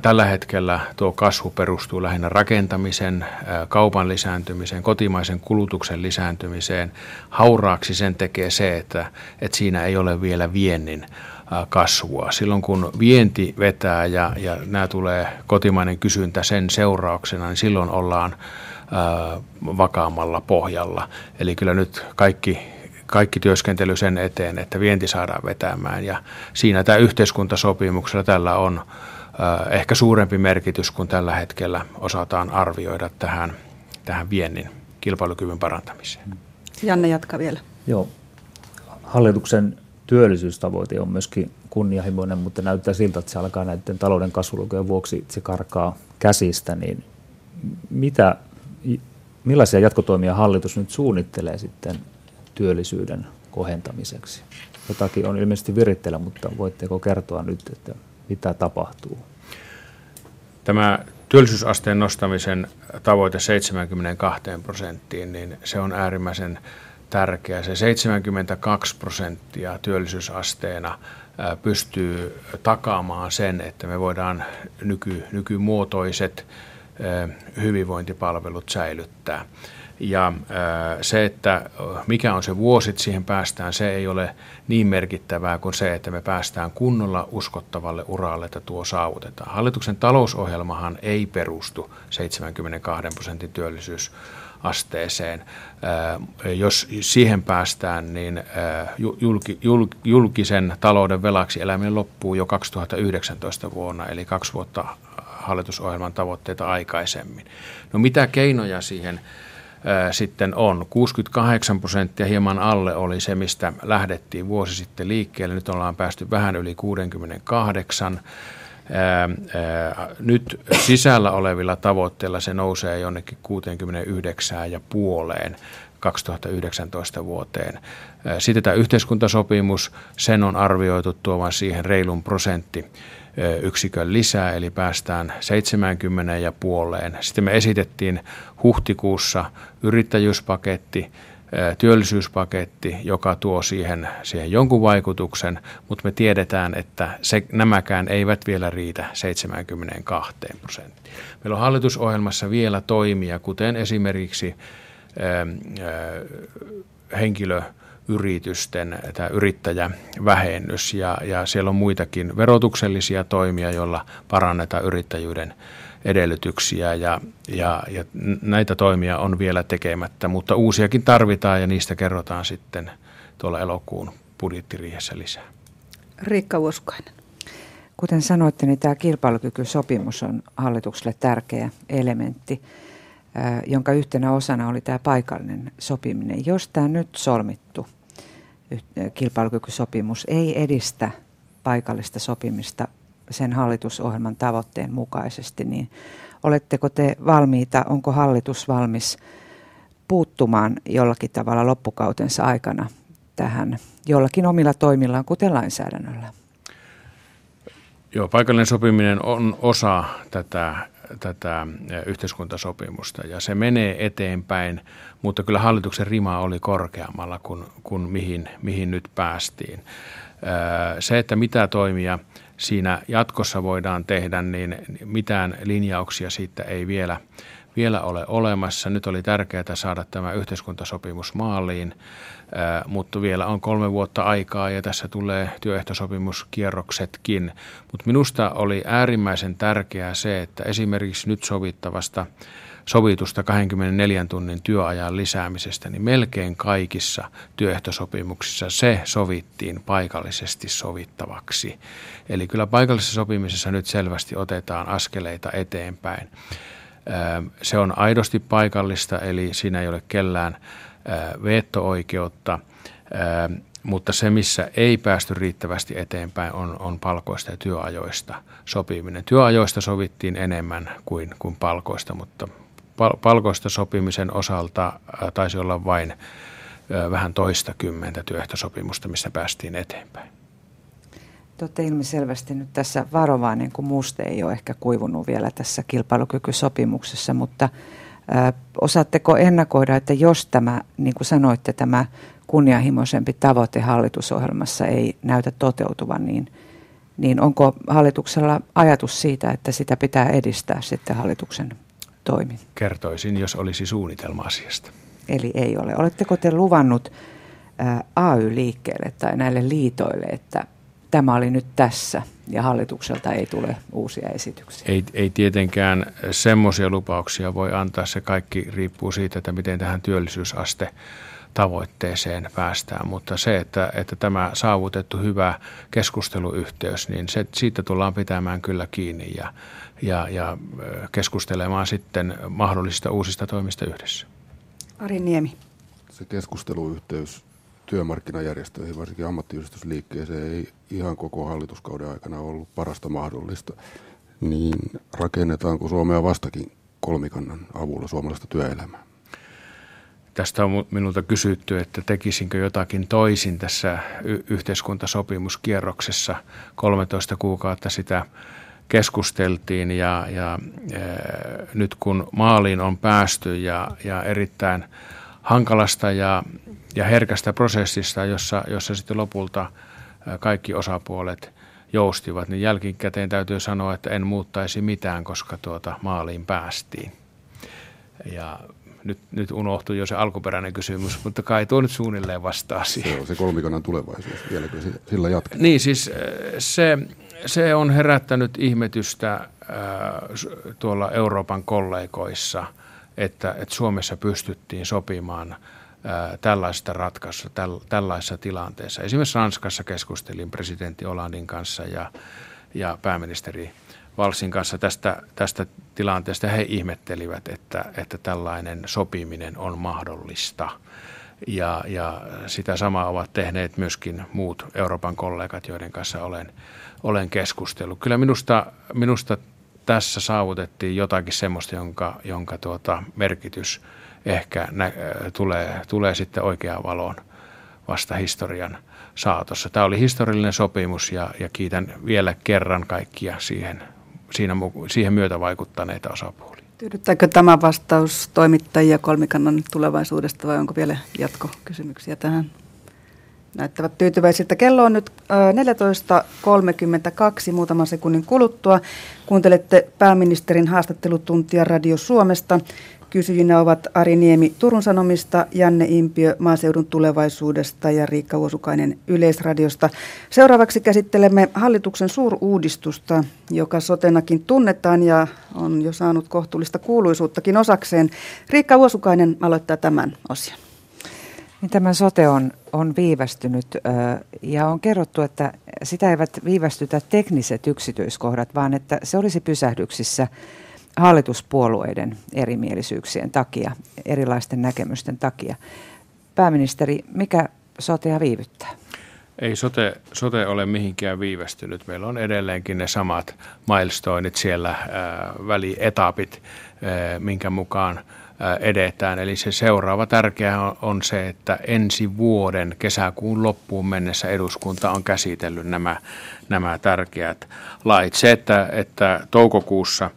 Speaker 2: Tällä hetkellä tuo kasvu perustuu lähinnä rakentamisen, kaupan lisääntymiseen, kotimaisen kulutuksen lisääntymiseen. Hauraaksi sen tekee se, että, että siinä ei ole vielä viennin kasvua. Silloin kun vienti vetää ja, ja nämä tulee kotimainen kysyntä sen seurauksena, niin silloin ollaan vakaammalla pohjalla. Eli kyllä nyt kaikki, kaikki työskentely sen eteen, että vienti saadaan vetämään ja siinä tämä yhteiskuntasopimuksella tällä on ehkä suurempi merkitys kuin tällä hetkellä osataan arvioida tähän, tähän viennin kilpailukyvyn parantamiseen.
Speaker 1: Janne jatka vielä.
Speaker 5: Joo. Hallituksen työllisyystavoite on myöskin kunnianhimoinen, mutta näyttää siltä, että se alkaa näiden talouden kasvulukujen vuoksi, se karkaa käsistä, niin mitä millaisia jatkotoimia hallitus nyt suunnittelee sitten työllisyyden kohentamiseksi? Jotakin on ilmeisesti viritteillä, mutta voitteko kertoa nyt, että mitä tapahtuu?
Speaker 2: Tämä työllisyysasteen nostamisen tavoite 72 prosenttiin, niin se on äärimmäisen tärkeä. Se 72 prosenttia työllisyysasteena pystyy takaamaan sen, että me voidaan nyky, nykymuotoiset hyvinvointipalvelut säilyttää. Ja se, että mikä on se vuosi, että siihen päästään, se ei ole niin merkittävää kuin se, että me päästään kunnolla uskottavalle uralle, että tuo saavutetaan. Hallituksen talousohjelmahan ei perustu 72 prosentin työllisyysasteeseen. Jos siihen päästään, niin julkisen talouden velaksi eläminen loppuu jo 2019 vuonna, eli kaksi vuotta hallitusohjelman tavoitteita aikaisemmin. No mitä keinoja siihen sitten on? 68 prosenttia hieman alle oli se, mistä lähdettiin vuosi sitten liikkeelle. Nyt ollaan päästy vähän yli 68. Ää, ää, nyt sisällä olevilla tavoitteilla se nousee jonnekin 69 ja puoleen 2019 vuoteen. Sitten tämä yhteiskuntasopimus, sen on arvioitu tuovan siihen reilun prosentti yksikön lisää, eli päästään 70 ja puoleen. Sitten me esitettiin huhtikuussa yrittäjyyspaketti, työllisyyspaketti, joka tuo siihen, siihen jonkun vaikutuksen, mutta me tiedetään, että se, nämäkään eivät vielä riitä 72 prosenttiin. Meillä on hallitusohjelmassa vielä toimia, kuten esimerkiksi henkilö yritysten tämä yrittäjävähennys ja, ja siellä on muitakin verotuksellisia toimia, joilla parannetaan yrittäjyyden edellytyksiä ja, ja, ja näitä toimia on vielä tekemättä, mutta uusiakin tarvitaan ja niistä kerrotaan sitten tuolla elokuun budjettiriihessä lisää.
Speaker 1: Riikka Uosukainen.
Speaker 3: Kuten sanoitte, niin tämä kilpailukykysopimus on hallitukselle tärkeä elementti, jonka yhtenä osana oli tämä paikallinen sopiminen. Jos tämä nyt solmittu kilpailukykysopimus ei edistä paikallista sopimista sen hallitusohjelman tavoitteen mukaisesti, niin oletteko te valmiita, onko hallitus valmis puuttumaan jollakin tavalla loppukautensa aikana tähän jollakin omilla toimillaan, kuten lainsäädännöllä?
Speaker 2: Joo, paikallinen sopiminen on osa tätä, tätä yhteiskuntasopimusta ja se menee eteenpäin, mutta kyllä hallituksen rima oli korkeammalla kuin, kuin mihin, mihin nyt päästiin. Se, että mitä toimia siinä jatkossa voidaan tehdä, niin mitään linjauksia siitä ei vielä, vielä ole olemassa. Nyt oli tärkeää saada tämä yhteiskuntasopimus maaliin, mutta vielä on kolme vuotta aikaa ja tässä tulee työehtosopimuskierroksetkin. Mutta minusta oli äärimmäisen tärkeää se, että esimerkiksi nyt sovittavasta sovitusta 24 tunnin työajan lisäämisestä, niin melkein kaikissa työehtosopimuksissa se sovittiin paikallisesti sovittavaksi. Eli kyllä paikallisessa sopimisessa nyt selvästi otetaan askeleita eteenpäin. Se on aidosti paikallista, eli siinä ei ole kellään veto-oikeutta, mutta se, missä ei päästy riittävästi eteenpäin, on, on palkoista ja työajoista sopiminen. Työajoista sovittiin enemmän kuin, kuin palkoista, mutta palkoista sopimisen osalta taisi olla vain vähän toista kymmentä työehtosopimusta, missä päästiin eteenpäin.
Speaker 3: Te olette ilmiselvästi nyt tässä varovainen, kun muste ei ole ehkä kuivunut vielä tässä kilpailukykysopimuksessa, mutta osaatteko ennakoida, että jos tämä, niin kuin sanoitte, tämä kunnianhimoisempi tavoite hallitusohjelmassa ei näytä toteutuvan, niin, niin onko hallituksella ajatus siitä, että sitä pitää edistää sitten hallituksen toimin?
Speaker 2: Kertoisin, jos olisi suunnitelma asiasta.
Speaker 3: Eli ei ole. Oletteko te luvannut AY-liikkeelle tai näille liitoille, että tämä oli nyt tässä ja hallitukselta ei tule uusia esityksiä?
Speaker 2: Ei, ei tietenkään semmoisia lupauksia voi antaa. Se kaikki riippuu siitä, että miten tähän työllisyysaste tavoitteeseen päästään, mutta se, että, että tämä saavutettu hyvä keskusteluyhteys, niin se, siitä tullaan pitämään kyllä kiinni ja, ja, ja keskustelemaan sitten mahdollisista uusista toimista yhdessä.
Speaker 1: Ari Niemi.
Speaker 4: Se keskusteluyhteys työmarkkinajärjestöihin, varsinkin ammattiyhdistysliikkeeseen, ei ihan koko hallituskauden aikana ollut parasta mahdollista. Niin rakennetaanko Suomea vastakin kolmikannan avulla suomalaista työelämää?
Speaker 2: Tästä on minulta kysytty, että tekisinkö jotakin toisin tässä yhteiskuntasopimuskierroksessa. 13 kuukautta sitä keskusteltiin ja, ja e, nyt kun maaliin on päästy ja, ja erittäin hankalasta ja, ja herkästä prosessista, jossa, jossa sitten lopulta kaikki osapuolet joustivat, niin jälkikäteen täytyy sanoa, että en muuttaisi mitään, koska tuota maaliin päästiin. Ja nyt, nyt unohtui jo se alkuperäinen kysymys, mutta kai tuo nyt suunnilleen vastaa siihen.
Speaker 4: Se on se kolmikannan tulevaisuus, vieläkö sillä jatketaan?
Speaker 2: Niin siis se, se on herättänyt ihmetystä tuolla Euroopan kollegoissa, että, että Suomessa pystyttiin sopimaan tällaista ratkaisusta tällaisessa tilanteessa. Esimerkiksi Ranskassa keskustelin presidentti Olandin kanssa ja, ja pääministeri Valsin kanssa tästä, tästä tilanteesta. He ihmettelivät, että, että tällainen sopiminen on mahdollista. Ja, ja sitä samaa ovat tehneet myöskin muut Euroopan kollegat, joiden kanssa olen, olen keskustellut. Kyllä minusta, minusta tässä saavutettiin jotakin semmoista, jonka, jonka tuota merkitys ehkä nä, tulee, tulee sitten oikeaan valoon vasta historian saatossa. Tämä oli historiallinen sopimus ja, ja kiitän vielä kerran kaikkia siihen siinä, siihen myötä vaikuttaneita osapuolia.
Speaker 1: Tyydyttääkö tämä vastaus toimittajia kolmikannan tulevaisuudesta vai onko vielä jatkokysymyksiä tähän? Näyttävät tyytyväisiltä. Kello on nyt 14.32 muutaman sekunnin kuluttua. Kuuntelette pääministerin haastattelutuntia Radio Suomesta. Kysyjinä ovat Ari Niemi Turun Sanomista, Janne Impiö Maaseudun tulevaisuudesta ja Riikka Uosukainen Yleisradiosta. Seuraavaksi käsittelemme hallituksen suuruudistusta, joka sotenakin tunnetaan ja on jo saanut kohtuullista kuuluisuuttakin osakseen. Riikka Uosukainen aloittaa tämän osion.
Speaker 3: Niin tämä sote on, on viivästynyt ja on kerrottu, että sitä eivät viivästytä tekniset yksityiskohdat, vaan että se olisi pysähdyksissä – hallituspuolueiden erimielisyyksien takia, erilaisten näkemysten takia. Pääministeri, mikä sotea viivyttää?
Speaker 2: Ei sote, sote ole mihinkään viivästynyt. Meillä on edelleenkin ne samat milestoneit siellä, äh, välietapit, äh, minkä mukaan edetään. Eli se seuraava tärkeä on se, että ensi vuoden kesäkuun loppuun mennessä eduskunta on käsitellyt nämä, nämä tärkeät lait. Se, että, että toukokuussa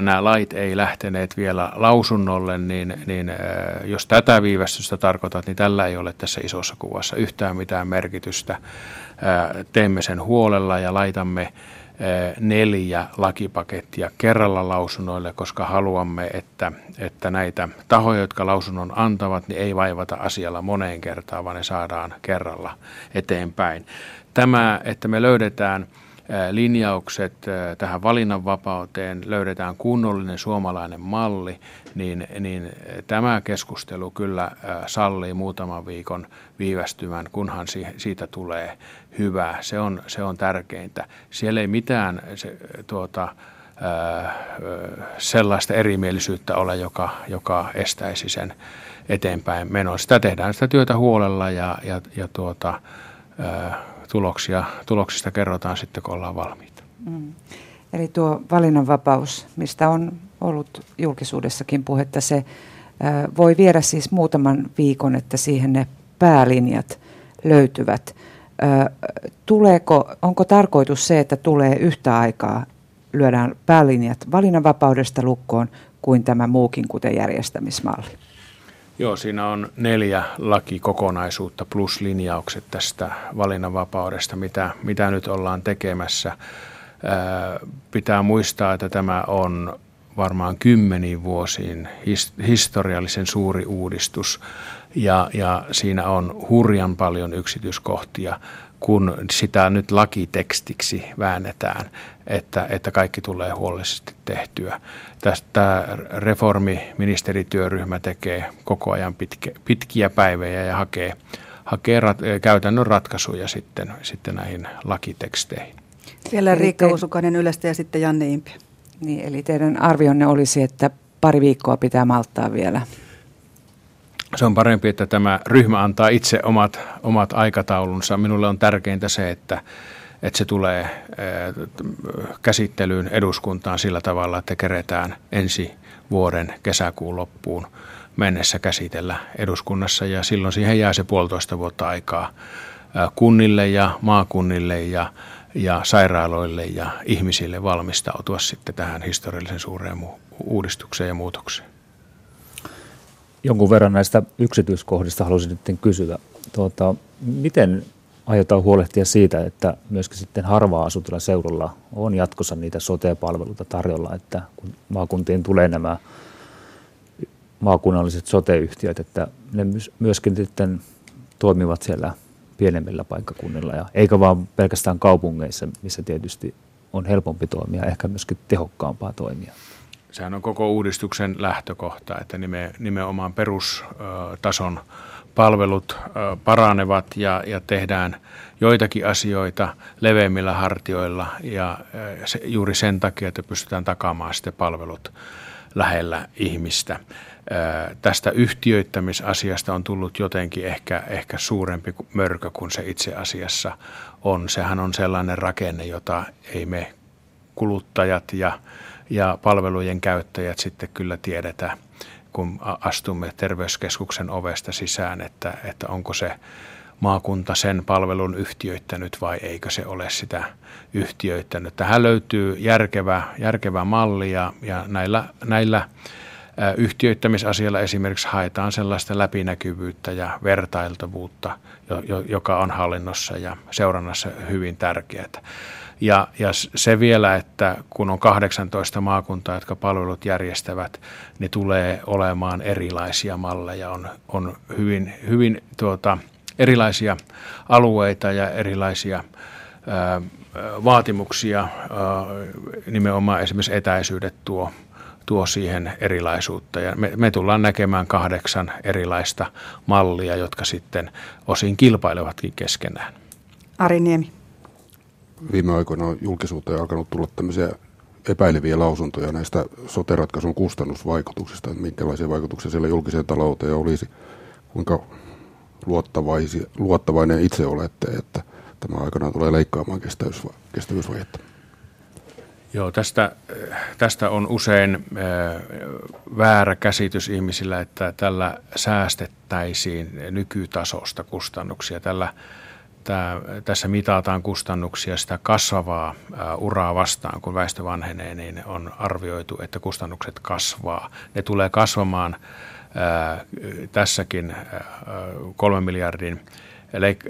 Speaker 2: nämä lait ei lähteneet vielä lausunnolle, niin, niin jos tätä viivästystä tarkoitat, niin tällä ei ole tässä isossa kuvassa yhtään mitään merkitystä. Teemme sen huolella ja laitamme neljä lakipakettia kerralla lausunnoille, koska haluamme, että, että näitä tahoja, jotka lausunnon antavat, niin ei vaivata asialla moneen kertaan, vaan ne saadaan kerralla eteenpäin. Tämä, että me löydetään linjaukset tähän valinnanvapauteen, löydetään kunnollinen suomalainen malli, niin, niin tämä keskustelu kyllä sallii muutaman viikon viivästymään, kunhan siitä tulee hyvää. Se on, se on tärkeintä. Siellä ei mitään se, tuota, sellaista erimielisyyttä ole, joka, joka estäisi sen eteenpäin menon. Sitä tehdään sitä työtä huolella ja, ja, ja tuota, tuloksia, tuloksista kerrotaan sitten, kun ollaan valmiita. Mm.
Speaker 3: Eli tuo valinnanvapaus, mistä on ollut julkisuudessakin puhetta, se voi viedä siis muutaman viikon, että siihen ne päälinjat löytyvät. Tuleeko, onko tarkoitus se, että tulee yhtä aikaa, lyödään päälinjat valinnanvapaudesta lukkoon kuin tämä muukin, kuten järjestämismalli?
Speaker 2: Joo, siinä on neljä lakikokonaisuutta plus linjaukset tästä valinnanvapaudesta, mitä, mitä nyt ollaan tekemässä. Ää, pitää muistaa, että tämä on varmaan kymmeniin vuosiin historiallisen suuri uudistus ja, ja siinä on hurjan paljon yksityiskohtia, kun sitä nyt lakitekstiksi väännetään, että, että kaikki tulee huolellisesti tehtyä. Tästä reformiministerityöryhmä tekee koko ajan pitkä, pitkiä päivejä ja hakee, hakee rat, käytännön ratkaisuja sitten, sitten näihin lakiteksteihin.
Speaker 1: Vielä Riikka Usukainen Ylestä ja sitten Janne Impi.
Speaker 3: Niin, eli teidän arvionne olisi, että pari viikkoa pitää malttaa vielä
Speaker 2: se on parempi, että tämä ryhmä antaa itse omat, omat aikataulunsa. Minulle on tärkeintä se, että, että se tulee eh, käsittelyyn eduskuntaan sillä tavalla, että keretään ensi vuoden kesäkuun loppuun mennessä käsitellä eduskunnassa ja silloin siihen jää se puolitoista vuotta aikaa eh, kunnille ja maakunnille ja, ja sairaaloille ja ihmisille valmistautua sitten tähän historiallisen suureen uudistukseen ja muutokseen
Speaker 5: jonkun verran näistä yksityiskohdista haluaisin nyt kysyä. Tuota, miten aiotaan huolehtia siitä, että myöskin sitten harvaa asutulla seudulla on jatkossa niitä sote-palveluita tarjolla, että kun maakuntiin tulee nämä maakunnalliset sote-yhtiöt, että ne myöskin sitten toimivat siellä pienemmillä paikkakunnilla, ja eikä vaan pelkästään kaupungeissa, missä tietysti on helpompi toimia, ehkä myöskin tehokkaampaa toimia
Speaker 2: sehän on koko uudistuksen lähtökohta, että nimenomaan perustason palvelut paranevat ja, ja tehdään joitakin asioita leveämmillä hartioilla ja se, juuri sen takia, että pystytään takaamaan sitten palvelut lähellä ihmistä. Tästä yhtiöittämisasiasta on tullut jotenkin ehkä, ehkä suurempi mörkö kuin se itse asiassa on. Sehän on sellainen rakenne, jota ei me kuluttajat ja ja palvelujen käyttäjät sitten kyllä tiedetään, kun astumme terveyskeskuksen ovesta sisään, että, että onko se maakunta sen palvelun yhtiöittänyt vai eikö se ole sitä yhtiöittänyt. Tähän löytyy järkevä, järkevä malli ja, ja näillä, näillä yhtiöittämisasialla esimerkiksi haetaan sellaista läpinäkyvyyttä ja vertailtavuutta, joka on hallinnossa ja seurannassa hyvin tärkeää. Ja, ja se vielä, että kun on 18 maakuntaa, jotka palvelut järjestävät, niin tulee olemaan erilaisia malleja. On, on hyvin, hyvin tuota, erilaisia alueita ja erilaisia ää, vaatimuksia. Ää, nimenomaan esimerkiksi etäisyydet tuo, tuo siihen erilaisuutta. Ja me, me tullaan näkemään kahdeksan erilaista mallia, jotka sitten osin kilpailevatkin keskenään.
Speaker 1: Ari Niemi
Speaker 4: viime aikoina on julkisuuteen alkanut tulla tämmöisiä epäileviä lausuntoja näistä soteratkaisun kustannusvaikutuksista, että minkälaisia vaikutuksia siellä julkiseen talouteen olisi, kuinka luottavainen itse olette, että tämä aikanaan tulee leikkaamaan kestävyysvajetta.
Speaker 2: Joo, tästä, tästä on usein väärä käsitys ihmisillä, että tällä säästettäisiin nykytasosta kustannuksia. Tällä, tää, tässä mitataan kustannuksia sitä kasvavaa uraa vastaan, kun väestö vanhenee, niin on arvioitu, että kustannukset kasvaa. Ne tulee kasvamaan tässäkin kolmen miljardin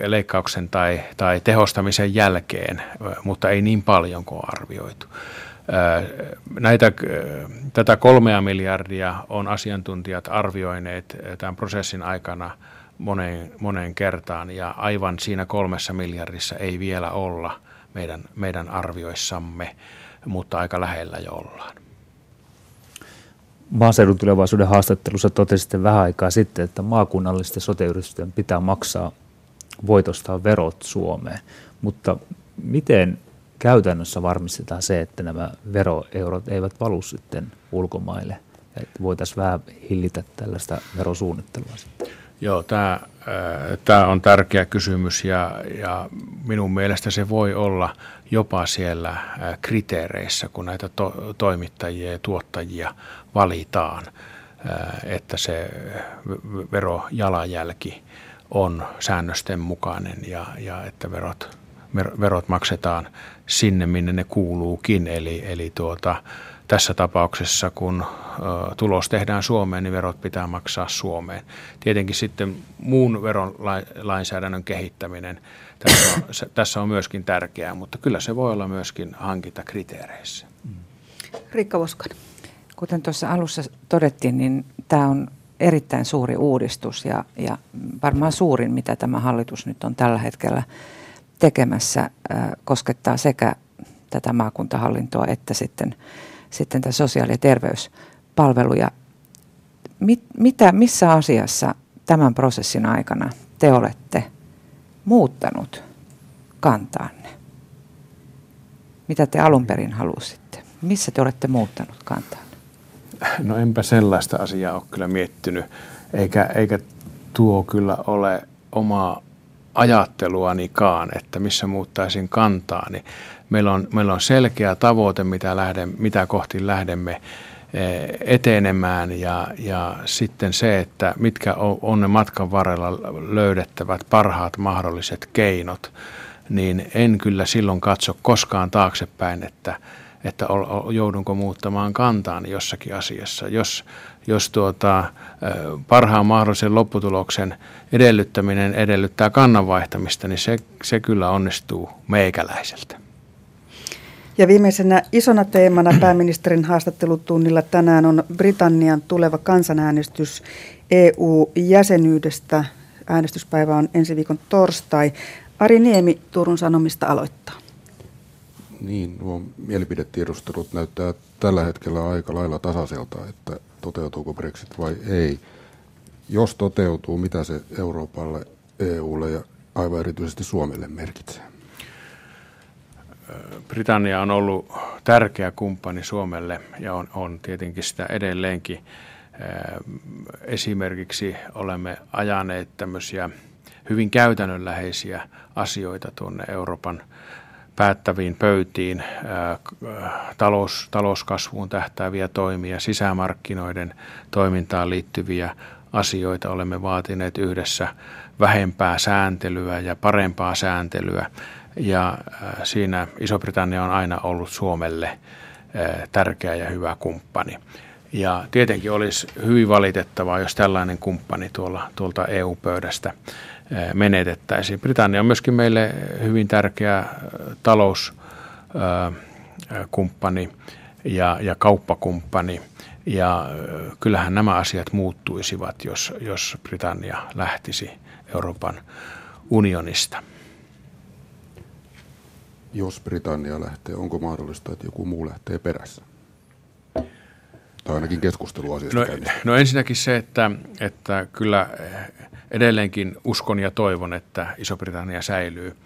Speaker 2: leikkauksen tai, tai tehostamisen jälkeen, mutta ei niin paljon kuin arvioitu. Näitä, tätä kolmea miljardia on asiantuntijat arvioineet tämän prosessin aikana moneen, moneen kertaan ja aivan siinä kolmessa miljardissa ei vielä olla meidän, meidän arvioissamme, mutta aika lähellä jo ollaan.
Speaker 5: Maaseudun tulevaisuuden haastattelussa totesitte vähän aikaa sitten, että maakunnallisten sote pitää maksaa voitostaa verot Suomeen. Mutta miten käytännössä varmistetaan se, että nämä veroeurot eivät valu sitten ulkomaille? Että voitaisiin vähän hillitä tällaista verosuunnittelua sitten.
Speaker 2: Joo, tämä, tämä on tärkeä kysymys ja, ja minun mielestä se voi olla jopa siellä kriteereissä, kun näitä to, toimittajia ja tuottajia valitaan, että se verojalanjälki on säännösten mukainen ja, ja että verot, verot maksetaan sinne, minne ne kuuluukin. Eli, eli tuota, tässä tapauksessa, kun tulos tehdään Suomeen, niin verot pitää maksaa Suomeen. Tietenkin sitten muun veron lainsäädännön kehittäminen tässä on, tässä on myöskin tärkeää, mutta kyllä se voi olla myöskin hankintakriteereissä.
Speaker 1: Riikka Voskanen.
Speaker 3: Kuten tuossa alussa todettiin, niin tämä on erittäin suuri uudistus ja, ja varmaan suurin, mitä tämä hallitus nyt on tällä hetkellä tekemässä, koskettaa sekä tätä maakuntahallintoa että sitten, sitten tätä sosiaali- ja terveyspalveluja. Mit, mitä, missä asiassa tämän prosessin aikana te olette muuttanut kantaanne? Mitä te alun perin halusitte? Missä te olette muuttanut kantaanne?
Speaker 2: No enpä sellaista asiaa ole kyllä miettinyt, eikä, eikä tuo kyllä ole omaa ajatteluanikaan, että missä muuttaisin kantaani. Meillä on, meillä on selkeä tavoite, mitä, lähden, mitä kohti lähdemme eh, etenemään ja, ja sitten se, että mitkä on ne matkan varrella löydettävät parhaat mahdolliset keinot, niin en kyllä silloin katso koskaan taaksepäin, että – että joudunko muuttamaan kantaan jossakin asiassa. Jos, jos tuota, parhaan mahdollisen lopputuloksen edellyttäminen edellyttää kannan vaihtamista, niin se, se kyllä onnistuu meikäläiseltä.
Speaker 1: Ja viimeisenä isona teemana pääministerin haastattelutunnilla tänään on Britannian tuleva kansanäänestys EU-jäsenyydestä. Äänestyspäivä on ensi viikon torstai. Ari Niemi Turun Sanomista aloittaa.
Speaker 4: Niin, nuo mielipidetiedustelut näyttää tällä hetkellä aika lailla tasaiselta, että toteutuuko Brexit vai ei. Jos toteutuu, mitä se Euroopalle, EUlle ja aivan erityisesti Suomelle merkitsee?
Speaker 2: Britannia on ollut tärkeä kumppani Suomelle ja on, on tietenkin sitä edelleenkin. Esimerkiksi olemme ajaneet tämmöisiä hyvin käytännönläheisiä asioita tuonne Euroopan päättäviin pöytiin talous, talouskasvuun tähtääviä toimia, sisämarkkinoiden toimintaan liittyviä asioita. Olemme vaatineet yhdessä vähempää sääntelyä ja parempaa sääntelyä. Ja siinä Iso-Britannia on aina ollut Suomelle tärkeä ja hyvä kumppani. Ja tietenkin olisi hyvin valitettavaa, jos tällainen kumppani tuolla, tuolta EU-pöydästä menetettäisiin. Britannia on myöskin meille hyvin tärkeä talouskumppani ja, ja kauppakumppani. Ja kyllähän nämä asiat muuttuisivat, jos, jos Britannia lähtisi Euroopan unionista.
Speaker 4: Jos Britannia lähtee, onko mahdollista, että joku muu lähtee perässä? Tai ainakin keskustelu asiasta
Speaker 2: no, no ensinnäkin se, että, että kyllä edelleenkin uskon ja toivon, että Iso-Britannia säilyy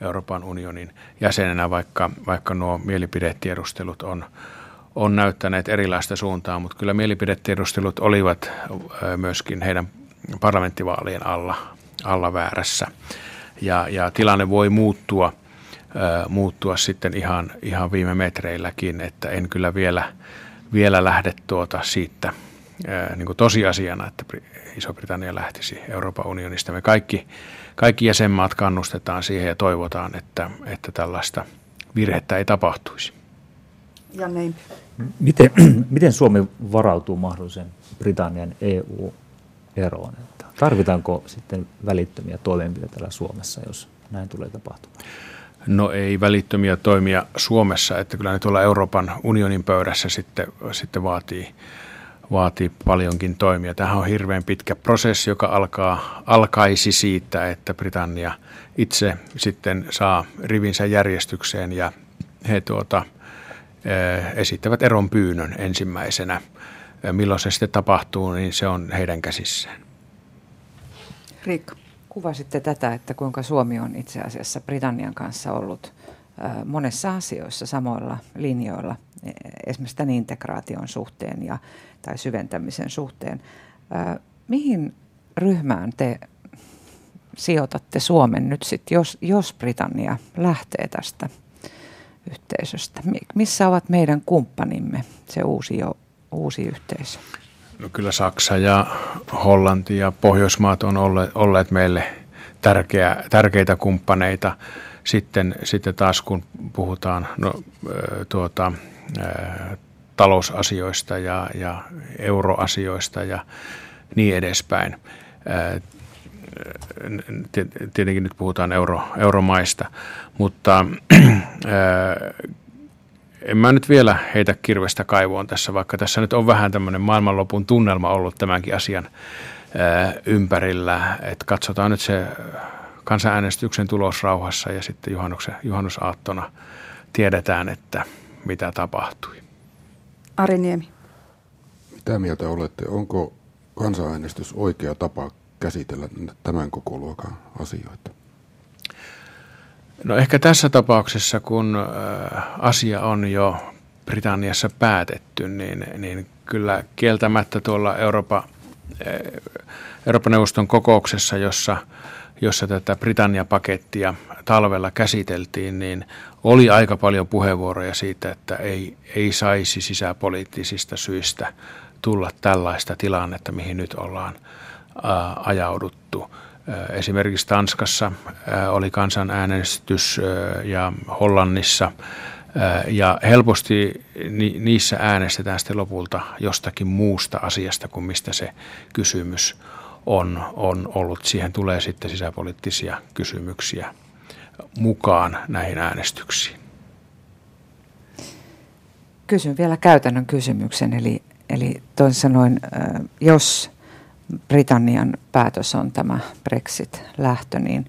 Speaker 2: Euroopan unionin jäsenenä, vaikka, vaikka nuo mielipidetiedustelut on, on näyttäneet erilaista suuntaa, mutta kyllä mielipidetiedustelut olivat myöskin heidän parlamenttivaalien alla, alla väärässä. Ja, ja tilanne voi muuttua muuttua sitten ihan, ihan viime metreilläkin, että en kyllä vielä, vielä lähde tuota siitä niin kuin tosiasiana, että Iso-Britannia lähtisi Euroopan unionista. Me kaikki, kaikki jäsenmaat kannustetaan siihen ja toivotaan, että, että tällaista virhettä ei tapahtuisi.
Speaker 1: Janne
Speaker 5: Miten, <clears throat> miten Suomi varautuu mahdollisen Britannian EU-eroon? Tarvitaanko sitten välittömiä toimenpiteitä täällä Suomessa, jos näin tulee tapahtumaan?
Speaker 2: No ei välittömiä toimia Suomessa, että kyllä ne tuolla Euroopan unionin pöydässä sitten, sitten vaatii, vaatii paljonkin toimia. Tähän on hirveän pitkä prosessi, joka alkaa, alkaisi siitä, että Britannia itse sitten saa rivinsä järjestykseen ja he tuota, eh, esittävät eron pyynnön ensimmäisenä. Eh, milloin se sitten tapahtuu, niin se on heidän käsissään.
Speaker 1: Riikka.
Speaker 3: Kuvasitte tätä, että kuinka Suomi on itse asiassa Britannian kanssa ollut monessa asioissa samoilla linjoilla, e, esimerkiksi tämän integraation suhteen ja, tai syventämisen suhteen. Mihin ryhmään te sijoitatte Suomen nyt sitten, jos, jos Britannia lähtee tästä yhteisöstä? Missä ovat meidän kumppanimme, se uusi, uusi yhteisö?
Speaker 2: No kyllä Saksa ja Hollanti ja Pohjoismaat on olleet, olleet meille tärkeä, tärkeitä kumppaneita. Sitten, sitten taas kun puhutaan no, tuota, talousasioista ja, ja euroasioista ja niin edespäin. Tietenkin nyt puhutaan euro, euromaista, mutta en mä nyt vielä heitä kirvestä kaivoon tässä, vaikka tässä nyt on vähän tämmöinen maailmanlopun tunnelma ollut tämänkin asian ympärillä. Että katsotaan nyt se kansanäänestyksen tulos rauhassa ja sitten juhannuksen, juhannusaattona tiedetään, että mitä tapahtui.
Speaker 1: Ari Niemi.
Speaker 4: Mitä mieltä olette? Onko kansanäänestys oikea tapa käsitellä tämän koko luokan asioita?
Speaker 2: No ehkä tässä tapauksessa, kun asia on jo Britanniassa päätetty, niin, niin kyllä kieltämättä tuolla Euroopan, Euroopan neuvoston kokouksessa, jossa, jossa tätä Britannia-pakettia talvella käsiteltiin, niin oli aika paljon puheenvuoroja siitä, että ei, ei saisi sisäpoliittisista syistä tulla tällaista tilannetta, mihin nyt ollaan ajauduttu. Esimerkiksi Tanskassa oli kansanäänestys ja Hollannissa ja helposti niissä äänestetään sitten lopulta jostakin muusta asiasta kuin mistä se kysymys on, on ollut. Siihen tulee sitten sisäpoliittisia kysymyksiä mukaan näihin äänestyksiin.
Speaker 3: Kysyn vielä käytännön kysymyksen, eli, eli toisin sanoen, jos Britannian päätös on tämä Brexit-lähtö, niin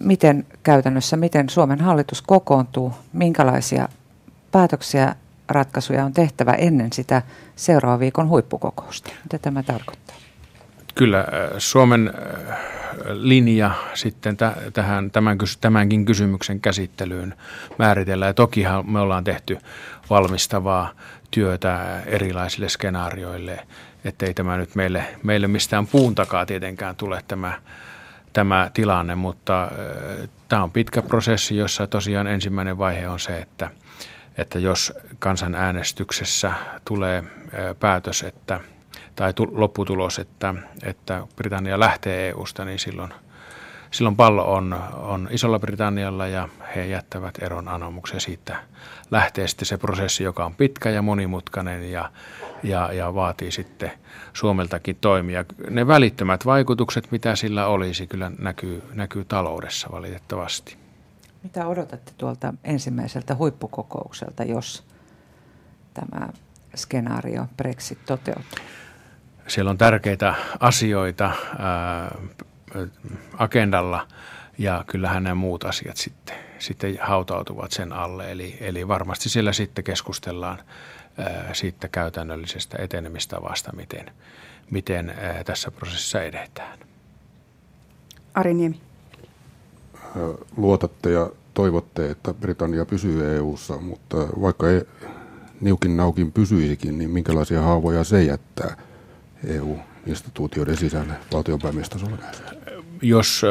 Speaker 3: miten käytännössä, miten Suomen hallitus kokoontuu, minkälaisia päätöksiä, ratkaisuja on tehtävä ennen sitä seuraavan viikon huippukokousta? Mitä tämä tarkoittaa?
Speaker 2: Kyllä, Suomen linja sitten tähän, tämän, tämänkin kysymyksen käsittelyyn määritellään. Ja tokihan me ollaan tehty valmistavaa työtä erilaisille skenaarioille että ei tämä nyt meille, meille mistään puun takaa tietenkään tule tämä, tämä tilanne, mutta tämä on pitkä prosessi, jossa tosiaan ensimmäinen vaihe on se, että, että jos kansanäänestyksessä tulee päätös, että, tai lopputulos, että, että Britannia lähtee EUsta, niin silloin, silloin pallo on, on Isolla Britannialla ja he jättävät eron anomuksen siitä lähtee sitten se prosessi, joka on pitkä ja monimutkainen ja, ja, ja vaatii sitten Suomeltakin toimia. Ne välittömät vaikutukset, mitä sillä olisi, kyllä näkyy, näkyy taloudessa valitettavasti.
Speaker 3: Mitä odotatte tuolta ensimmäiseltä huippukokoukselta, jos tämä skenaario Brexit toteutuu?
Speaker 2: Siellä on tärkeitä asioita agendalla ja kyllähän nämä muut asiat sitten, sitten hautautuvat sen alle. Eli, eli varmasti siellä sitten keskustellaan ää, siitä käytännöllisestä etenemistavasta, miten, miten ää, tässä prosessissa edetään.
Speaker 1: Ari Niemi.
Speaker 4: Luotatte ja toivotte, että Britannia pysyy EU:ssa, mutta vaikka ei niukin naukin pysyisikin, niin minkälaisia haavoja se jättää EU-instituutioiden sisälle valtionpäämiestasolla?
Speaker 2: jos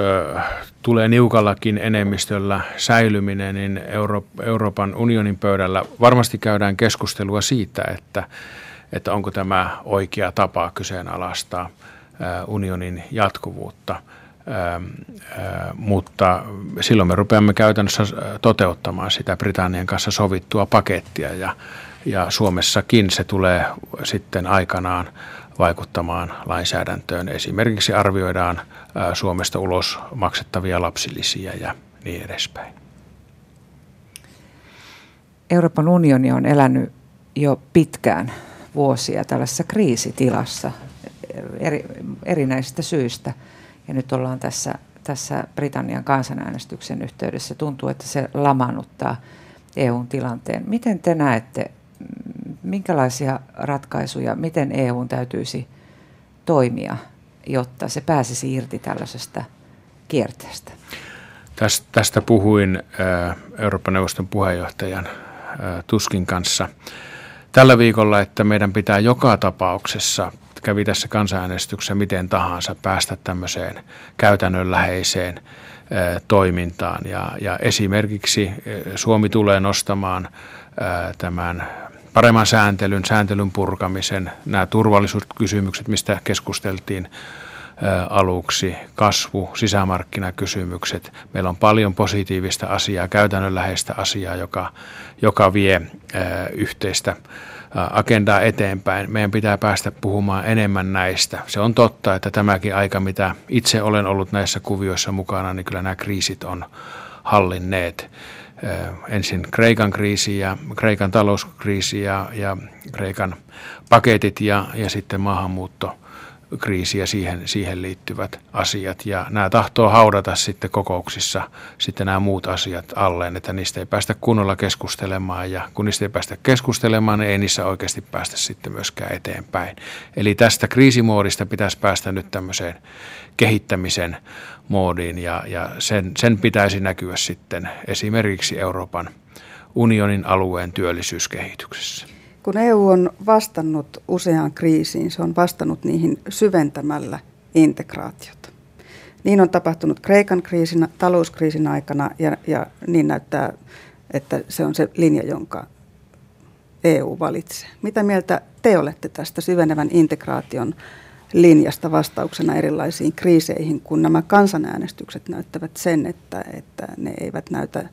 Speaker 2: tulee niukallakin enemmistöllä säilyminen, niin Euro, Euroopan unionin pöydällä varmasti käydään keskustelua siitä, että, että onko tämä oikea tapa kyseenalaistaa unionin jatkuvuutta. Mutta silloin me rupeamme käytännössä toteuttamaan sitä Britannian kanssa sovittua pakettia ja, ja Suomessakin se tulee sitten aikanaan vaikuttamaan lainsäädäntöön. Esimerkiksi arvioidaan Suomesta ulos maksettavia lapsilisiä ja niin edespäin.
Speaker 3: Euroopan unioni on elänyt jo pitkään vuosia tällaisessa kriisitilassa eri, erinäisistä syistä. Ja nyt ollaan tässä, tässä Britannian kansanäänestyksen yhteydessä. Tuntuu, että se lamannuttaa EUn tilanteen. Miten te näette minkälaisia ratkaisuja, miten EU täytyisi toimia, jotta se pääsisi irti tällaisesta kierteestä?
Speaker 2: Tästä puhuin Euroopan neuvoston puheenjohtajan Tuskin kanssa tällä viikolla, että meidän pitää joka tapauksessa, kävi tässä kansanäänestyksessä miten tahansa, päästä tämmöiseen käytännönläheiseen toimintaan. Ja, ja esimerkiksi Suomi tulee nostamaan tämän paremman sääntelyn, sääntelyn purkamisen, nämä turvallisuuskysymykset, mistä keskusteltiin aluksi, kasvu, sisämarkkinakysymykset. Meillä on paljon positiivista asiaa, käytännönläheistä asiaa, joka, joka vie yhteistä agendaa eteenpäin. Meidän pitää päästä puhumaan enemmän näistä. Se on totta, että tämäkin aika, mitä itse olen ollut näissä kuvioissa mukana, niin kyllä nämä kriisit on hallinneet ensin Kreikan kriisi ja Kreikan talouskriisi ja, ja Kreikan paketit ja, ja sitten maahanmuutto kriisi ja siihen, siihen liittyvät asiat. Ja nämä tahtoo haudata sitten kokouksissa sitten nämä muut asiat alleen, että niistä ei päästä kunnolla keskustelemaan ja kun niistä ei päästä keskustelemaan, niin ei niissä oikeasti päästä sitten myöskään eteenpäin. Eli tästä kriisimoodista pitäisi päästä nyt tämmöiseen kehittämisen moodiin ja, ja sen, sen pitäisi näkyä sitten esimerkiksi Euroopan unionin alueen työllisyyskehityksessä.
Speaker 1: Kun EU on vastannut useaan kriisiin, se on vastannut niihin syventämällä integraatiota. Niin on tapahtunut Kreikan kriisin, talouskriisin aikana ja, ja niin näyttää, että se on se linja, jonka EU valitsee. Mitä mieltä te olette tästä syvenevän integraation linjasta vastauksena erilaisiin kriiseihin, kun nämä kansanäänestykset näyttävät sen, että, että ne eivät näytä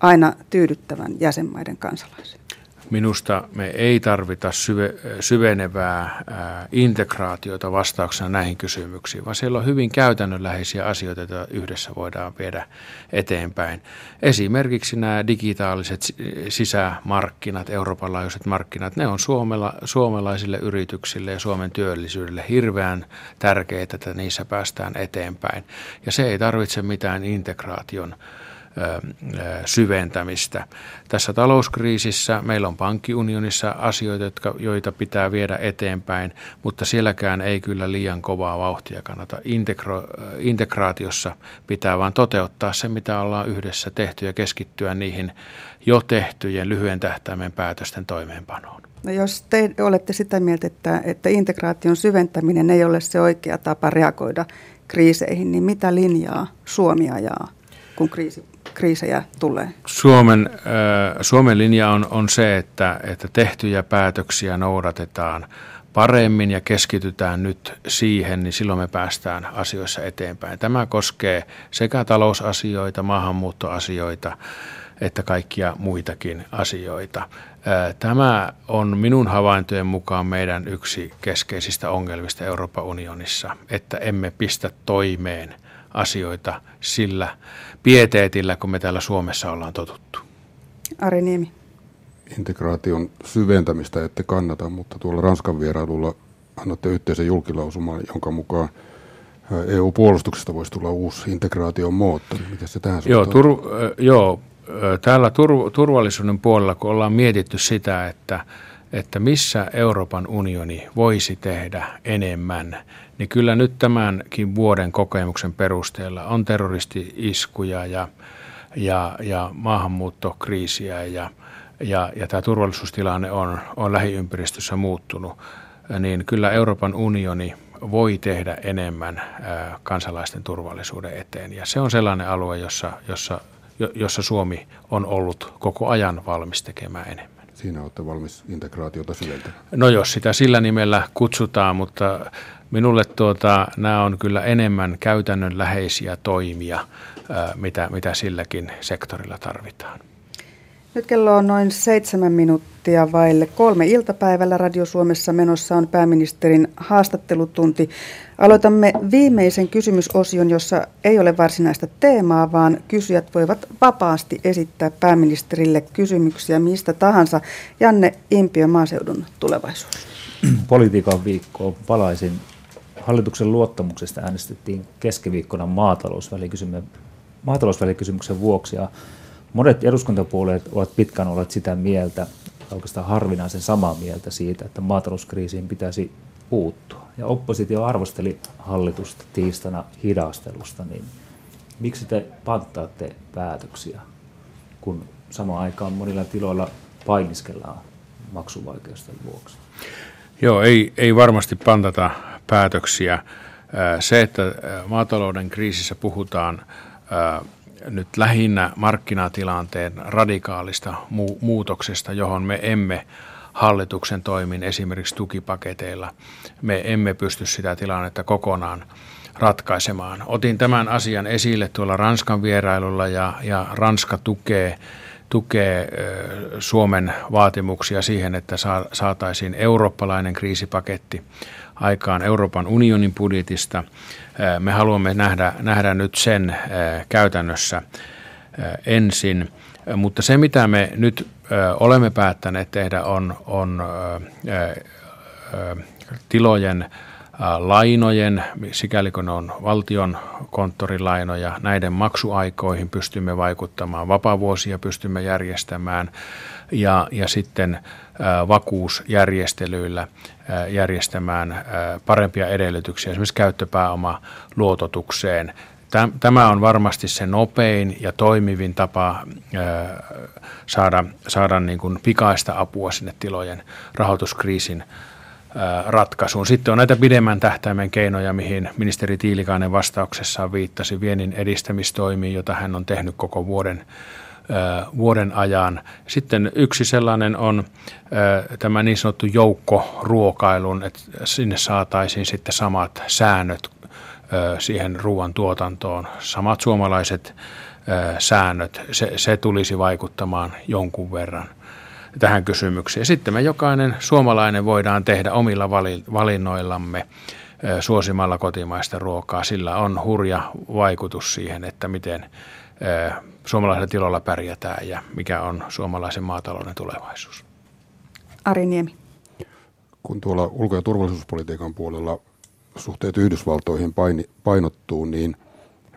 Speaker 1: aina tyydyttävän jäsenmaiden kansalaisia?
Speaker 2: Minusta me ei tarvita syve, syvenevää ää, integraatiota vastauksena näihin kysymyksiin, vaan siellä on hyvin käytännönläheisiä asioita, joita yhdessä voidaan viedä eteenpäin. Esimerkiksi nämä digitaaliset sisämarkkinat, Euroopan laajuiset markkinat, ne on suomela, suomalaisille yrityksille ja Suomen työllisyydelle hirveän tärkeitä, että niissä päästään eteenpäin. Ja se ei tarvitse mitään integraation syventämistä. Tässä talouskriisissä meillä on pankkiunionissa asioita, jotka, joita pitää viedä eteenpäin, mutta sielläkään ei kyllä liian kovaa vauhtia kannata. Integro, integraatiossa pitää vain toteuttaa se, mitä ollaan yhdessä tehty ja keskittyä niihin jo tehtyjen lyhyen tähtäimen päätösten toimeenpanoon.
Speaker 1: No jos te olette sitä mieltä, että, että integraation syventäminen ei ole se oikea tapa reagoida kriiseihin, niin mitä linjaa Suomi ajaa, kun kriisi kriisejä tulee?
Speaker 2: Suomen, äh, Suomen linja on, on se, että, että tehtyjä päätöksiä noudatetaan paremmin ja keskitytään nyt siihen, niin silloin me päästään asioissa eteenpäin. Tämä koskee sekä talousasioita, maahanmuuttoasioita, että kaikkia muitakin asioita. Tämä on minun havaintojen mukaan meidän yksi keskeisistä ongelmista Euroopan unionissa, että emme pistä toimeen asioita sillä pieteetillä, kun me täällä Suomessa ollaan totuttu.
Speaker 1: Ari Niemi.
Speaker 4: Integraation syventämistä ette kannata, mutta tuolla Ranskan vierailulla annatte yhteisen julkilausuman, jonka mukaan EU-puolustuksesta voisi tulla uusi integraation moottori. Miten se tähän
Speaker 2: joo, tur, joo, täällä tur, turvallisuuden puolella, kun ollaan mietitty sitä, että, että missä Euroopan unioni voisi tehdä enemmän, niin kyllä nyt tämänkin vuoden kokemuksen perusteella on terroristi-iskuja ja, ja, ja maahanmuuttokriisiä ja, ja, ja tämä turvallisuustilanne on, on lähiympäristössä muuttunut, niin kyllä Euroopan unioni voi tehdä enemmän kansalaisten turvallisuuden eteen. Ja se on sellainen alue, jossa, jossa, jossa Suomi on ollut koko ajan valmis tekemään enemmän.
Speaker 4: Siinä olette valmis integraatiota syventämään.
Speaker 2: No jos sitä sillä nimellä kutsutaan, mutta minulle tuota, nämä on kyllä enemmän käytännönläheisiä toimia, mitä, mitä silläkin sektorilla tarvitaan.
Speaker 1: Nyt kello on noin seitsemän minuuttia vaille kolme iltapäivällä. Radio Suomessa menossa on pääministerin haastattelutunti. Aloitamme viimeisen kysymysosion, jossa ei ole varsinaista teemaa, vaan kysyjät voivat vapaasti esittää pääministerille kysymyksiä mistä tahansa. Janne Impiö, maaseudun tulevaisuus.
Speaker 5: Politiikan viikkoon palaisin. Hallituksen luottamuksesta äänestettiin keskiviikkona maatalousvälikysymyksen, maatalousvälikysymyksen vuoksi ja Monet eduskuntapuolueet ovat pitkään olleet sitä mieltä, oikeastaan harvinaisen samaa mieltä siitä, että maatalouskriisiin pitäisi puuttua. Ja oppositio arvosteli hallitusta tiistana hidastelusta, niin miksi te panttaatte päätöksiä, kun samaan aikaan monilla tiloilla painiskellaan maksuvaikeusten vuoksi?
Speaker 2: Joo, ei, ei varmasti pantata päätöksiä. Se, että maatalouden kriisissä puhutaan nyt lähinnä markkinatilanteen radikaalista mu- muutoksesta, johon me emme hallituksen toimin esimerkiksi tukipaketeilla, me emme pysty sitä tilannetta kokonaan ratkaisemaan. Otin tämän asian esille tuolla Ranskan vierailulla ja, ja Ranska tukee tukee Suomen vaatimuksia siihen, että saataisiin eurooppalainen kriisipaketti aikaan Euroopan unionin budjetista. Me haluamme nähdä, nähdä nyt sen käytännössä ensin, mutta se mitä me nyt olemme päättäneet tehdä on, on tilojen lainojen, sikäli kun ne on valtion konttorilainoja, näiden maksuaikoihin pystymme vaikuttamaan, vapaavuosia pystymme järjestämään ja, ja sitten vakuusjärjestelyillä järjestämään parempia edellytyksiä esimerkiksi käyttöpääoma luototukseen. Tämä on varmasti se nopein ja toimivin tapa saada, saada niin kuin pikaista apua sinne tilojen rahoituskriisin ratkaisuun. Sitten on näitä pidemmän tähtäimen keinoja, mihin ministeri Tiilikainen vastauksessaan viittasi, viennin edistämistoimiin, jota hän on tehnyt koko vuoden, vuoden ajan. Sitten yksi sellainen on tämä niin sanottu joukkoruokailun, että sinne saataisiin sitten samat säännöt siihen ruoan tuotantoon, samat suomalaiset säännöt. Se, se tulisi vaikuttamaan jonkun verran – tähän kysymykseen. Sitten me jokainen suomalainen voidaan tehdä omilla valinnoillamme suosimalla kotimaista ruokaa. Sillä on hurja vaikutus siihen, että miten suomalaisella tilolla pärjätään ja mikä on suomalaisen maatalouden tulevaisuus.
Speaker 1: Ari Niemi.
Speaker 4: Kun tuolla ulko- ja turvallisuuspolitiikan puolella suhteet Yhdysvaltoihin paini, painottuu, niin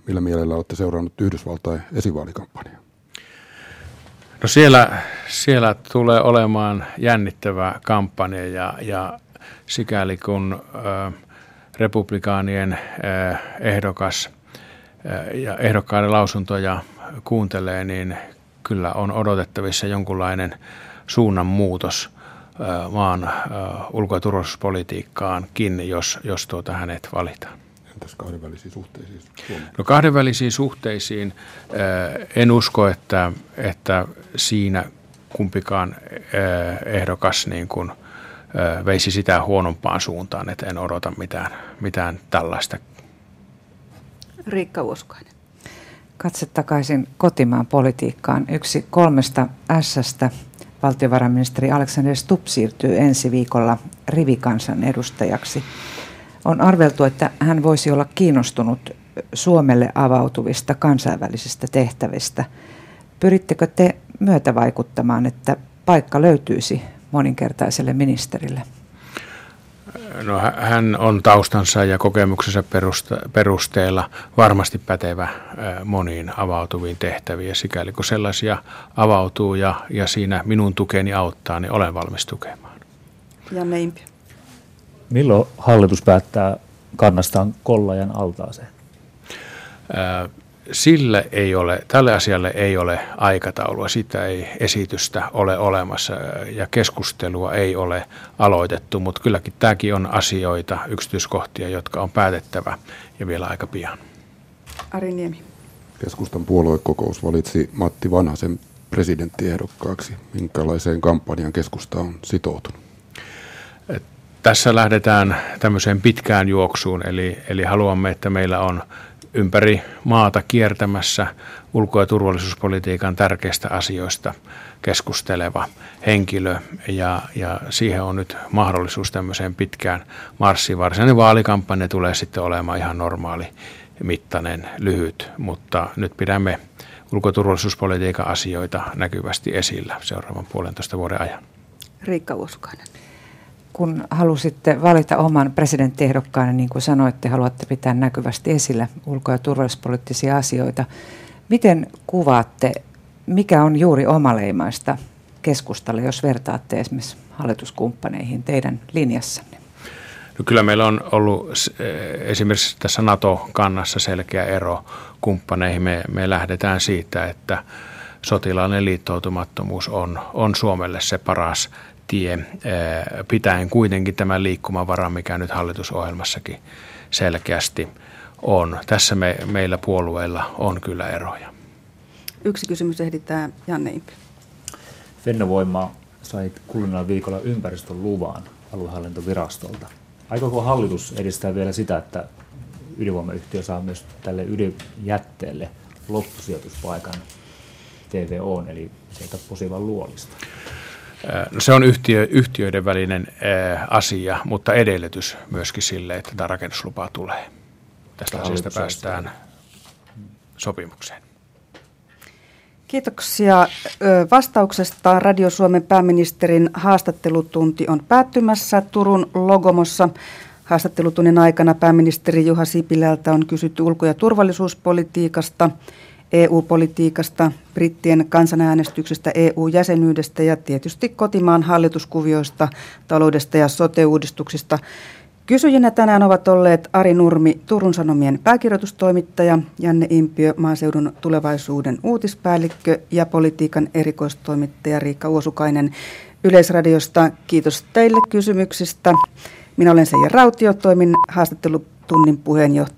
Speaker 4: millä mielellä olette seurannut Yhdysvaltain esivaalikampanjaa?
Speaker 2: No siellä, siellä tulee olemaan jännittävä kampanja ja, ja sikäli kun ö, republikaanien ö, ehdokas ö, ja ehdokkaiden lausuntoja kuuntelee, niin kyllä on odotettavissa jonkunlainen suunnanmuutos maan ulko- ja turvallisuuspolitiikkaankin, jos, jos tuota hänet valitaan.
Speaker 4: Entäs kahdenvälisiin suhteisiin Suomeen?
Speaker 2: No kahdenvälisiin suhteisiin en usko, että, että siinä kumpikaan ehdokas niin kuin, veisi sitä huonompaan suuntaan, että en odota mitään, mitään tällaista.
Speaker 1: Riikka Uoskoinen.
Speaker 3: Katse takaisin kotimaan politiikkaan. Yksi kolmesta S-stä valtiovarainministeri Alexander Stubb siirtyy ensi viikolla rivikansan edustajaksi. On arveltu, että hän voisi olla kiinnostunut Suomelle avautuvista kansainvälisistä tehtävistä. Pyrittekö te myötävaikuttamaan, että paikka löytyisi moninkertaiselle ministerille?
Speaker 2: No, hän on taustansa ja kokemuksensa perusteella varmasti pätevä moniin avautuviin tehtäviin. Sikäli kun sellaisia avautuu ja, ja siinä minun tukeni auttaa, niin olen valmis tukemaan.
Speaker 1: Janne Impi.
Speaker 5: Milloin hallitus päättää kannastaan Kollajan altaaseen?
Speaker 2: Sille ei ole, tälle asialle ei ole aikataulua, sitä ei esitystä ole olemassa ja keskustelua ei ole aloitettu, mutta kylläkin tämäkin on asioita, yksityiskohtia, jotka on päätettävä ja vielä aika pian.
Speaker 1: Ari Niemi.
Speaker 4: Keskustan puoluekokous valitsi Matti Vanhasen presidenttiehdokkaaksi. Minkälaiseen kampanjan keskusta on sitoutunut?
Speaker 2: Tässä lähdetään tämmöiseen pitkään juoksuun, eli, eli haluamme, että meillä on ympäri maata kiertämässä ulko- ja turvallisuuspolitiikan tärkeistä asioista keskusteleva henkilö ja, ja siihen on nyt mahdollisuus tämmöiseen pitkään marssiin. Varsinainen vaalikampanja tulee sitten olemaan ihan normaali mittainen, lyhyt, mutta nyt pidämme ulko- asioita näkyvästi esillä seuraavan puolentoista vuoden ajan.
Speaker 1: Riikka Uosukainen
Speaker 3: kun halusitte valita oman presidenttiehdokkaan, niin kuin sanoitte, haluatte pitää näkyvästi esillä ulko- ja turvallisuuspoliittisia asioita. Miten kuvaatte, mikä on juuri omaleimaista keskustalle, jos vertaatte esimerkiksi hallituskumppaneihin teidän linjassanne?
Speaker 2: No kyllä meillä on ollut esimerkiksi tässä NATO-kannassa selkeä ero kumppaneihin. Me, me lähdetään siitä, että sotilaallinen liittoutumattomuus on, on Suomelle se paras tie, eh, pitäen kuitenkin tämän liikkumavaran, mikä nyt hallitusohjelmassakin selkeästi on. Tässä me, meillä puolueilla on kyllä eroja.
Speaker 1: Yksi kysymys ehditään Janne Impi.
Speaker 5: Fennovoima sai kuluneella viikolla ympäristön luvan aluehallintovirastolta. Aikooko hallitus edistää vielä sitä, että ydinvoimayhtiö saa myös tälle ydinjätteelle loppusijoituspaikan TVO, eli sieltä posivan luolista?
Speaker 2: No se on yhtiö, yhtiöiden välinen asia, mutta edellytys myöskin sille, että tämä rakennuslupa tulee. Tästä asiasta päästään sopimukseen.
Speaker 1: Kiitoksia vastauksesta. Radio Suomen pääministerin haastattelutunti on päättymässä Turun Logomossa. Haastattelutunnin aikana pääministeri Juha Sipilältä on kysytty ulko- ja turvallisuuspolitiikasta – EU-politiikasta, brittien kansanäänestyksestä, EU-jäsenyydestä ja tietysti kotimaan hallituskuvioista, taloudesta ja sote-uudistuksista. Kysyjinä tänään ovat olleet Ari Nurmi, Turun Sanomien pääkirjoitustoimittaja, Janne Impiö, maaseudun tulevaisuuden uutispäällikkö ja politiikan erikoistoimittaja Riikka Uosukainen Yleisradiosta. Kiitos teille kysymyksistä. Minä olen Seija Rautio, toimin haastattelutunnin puheenjohtaja.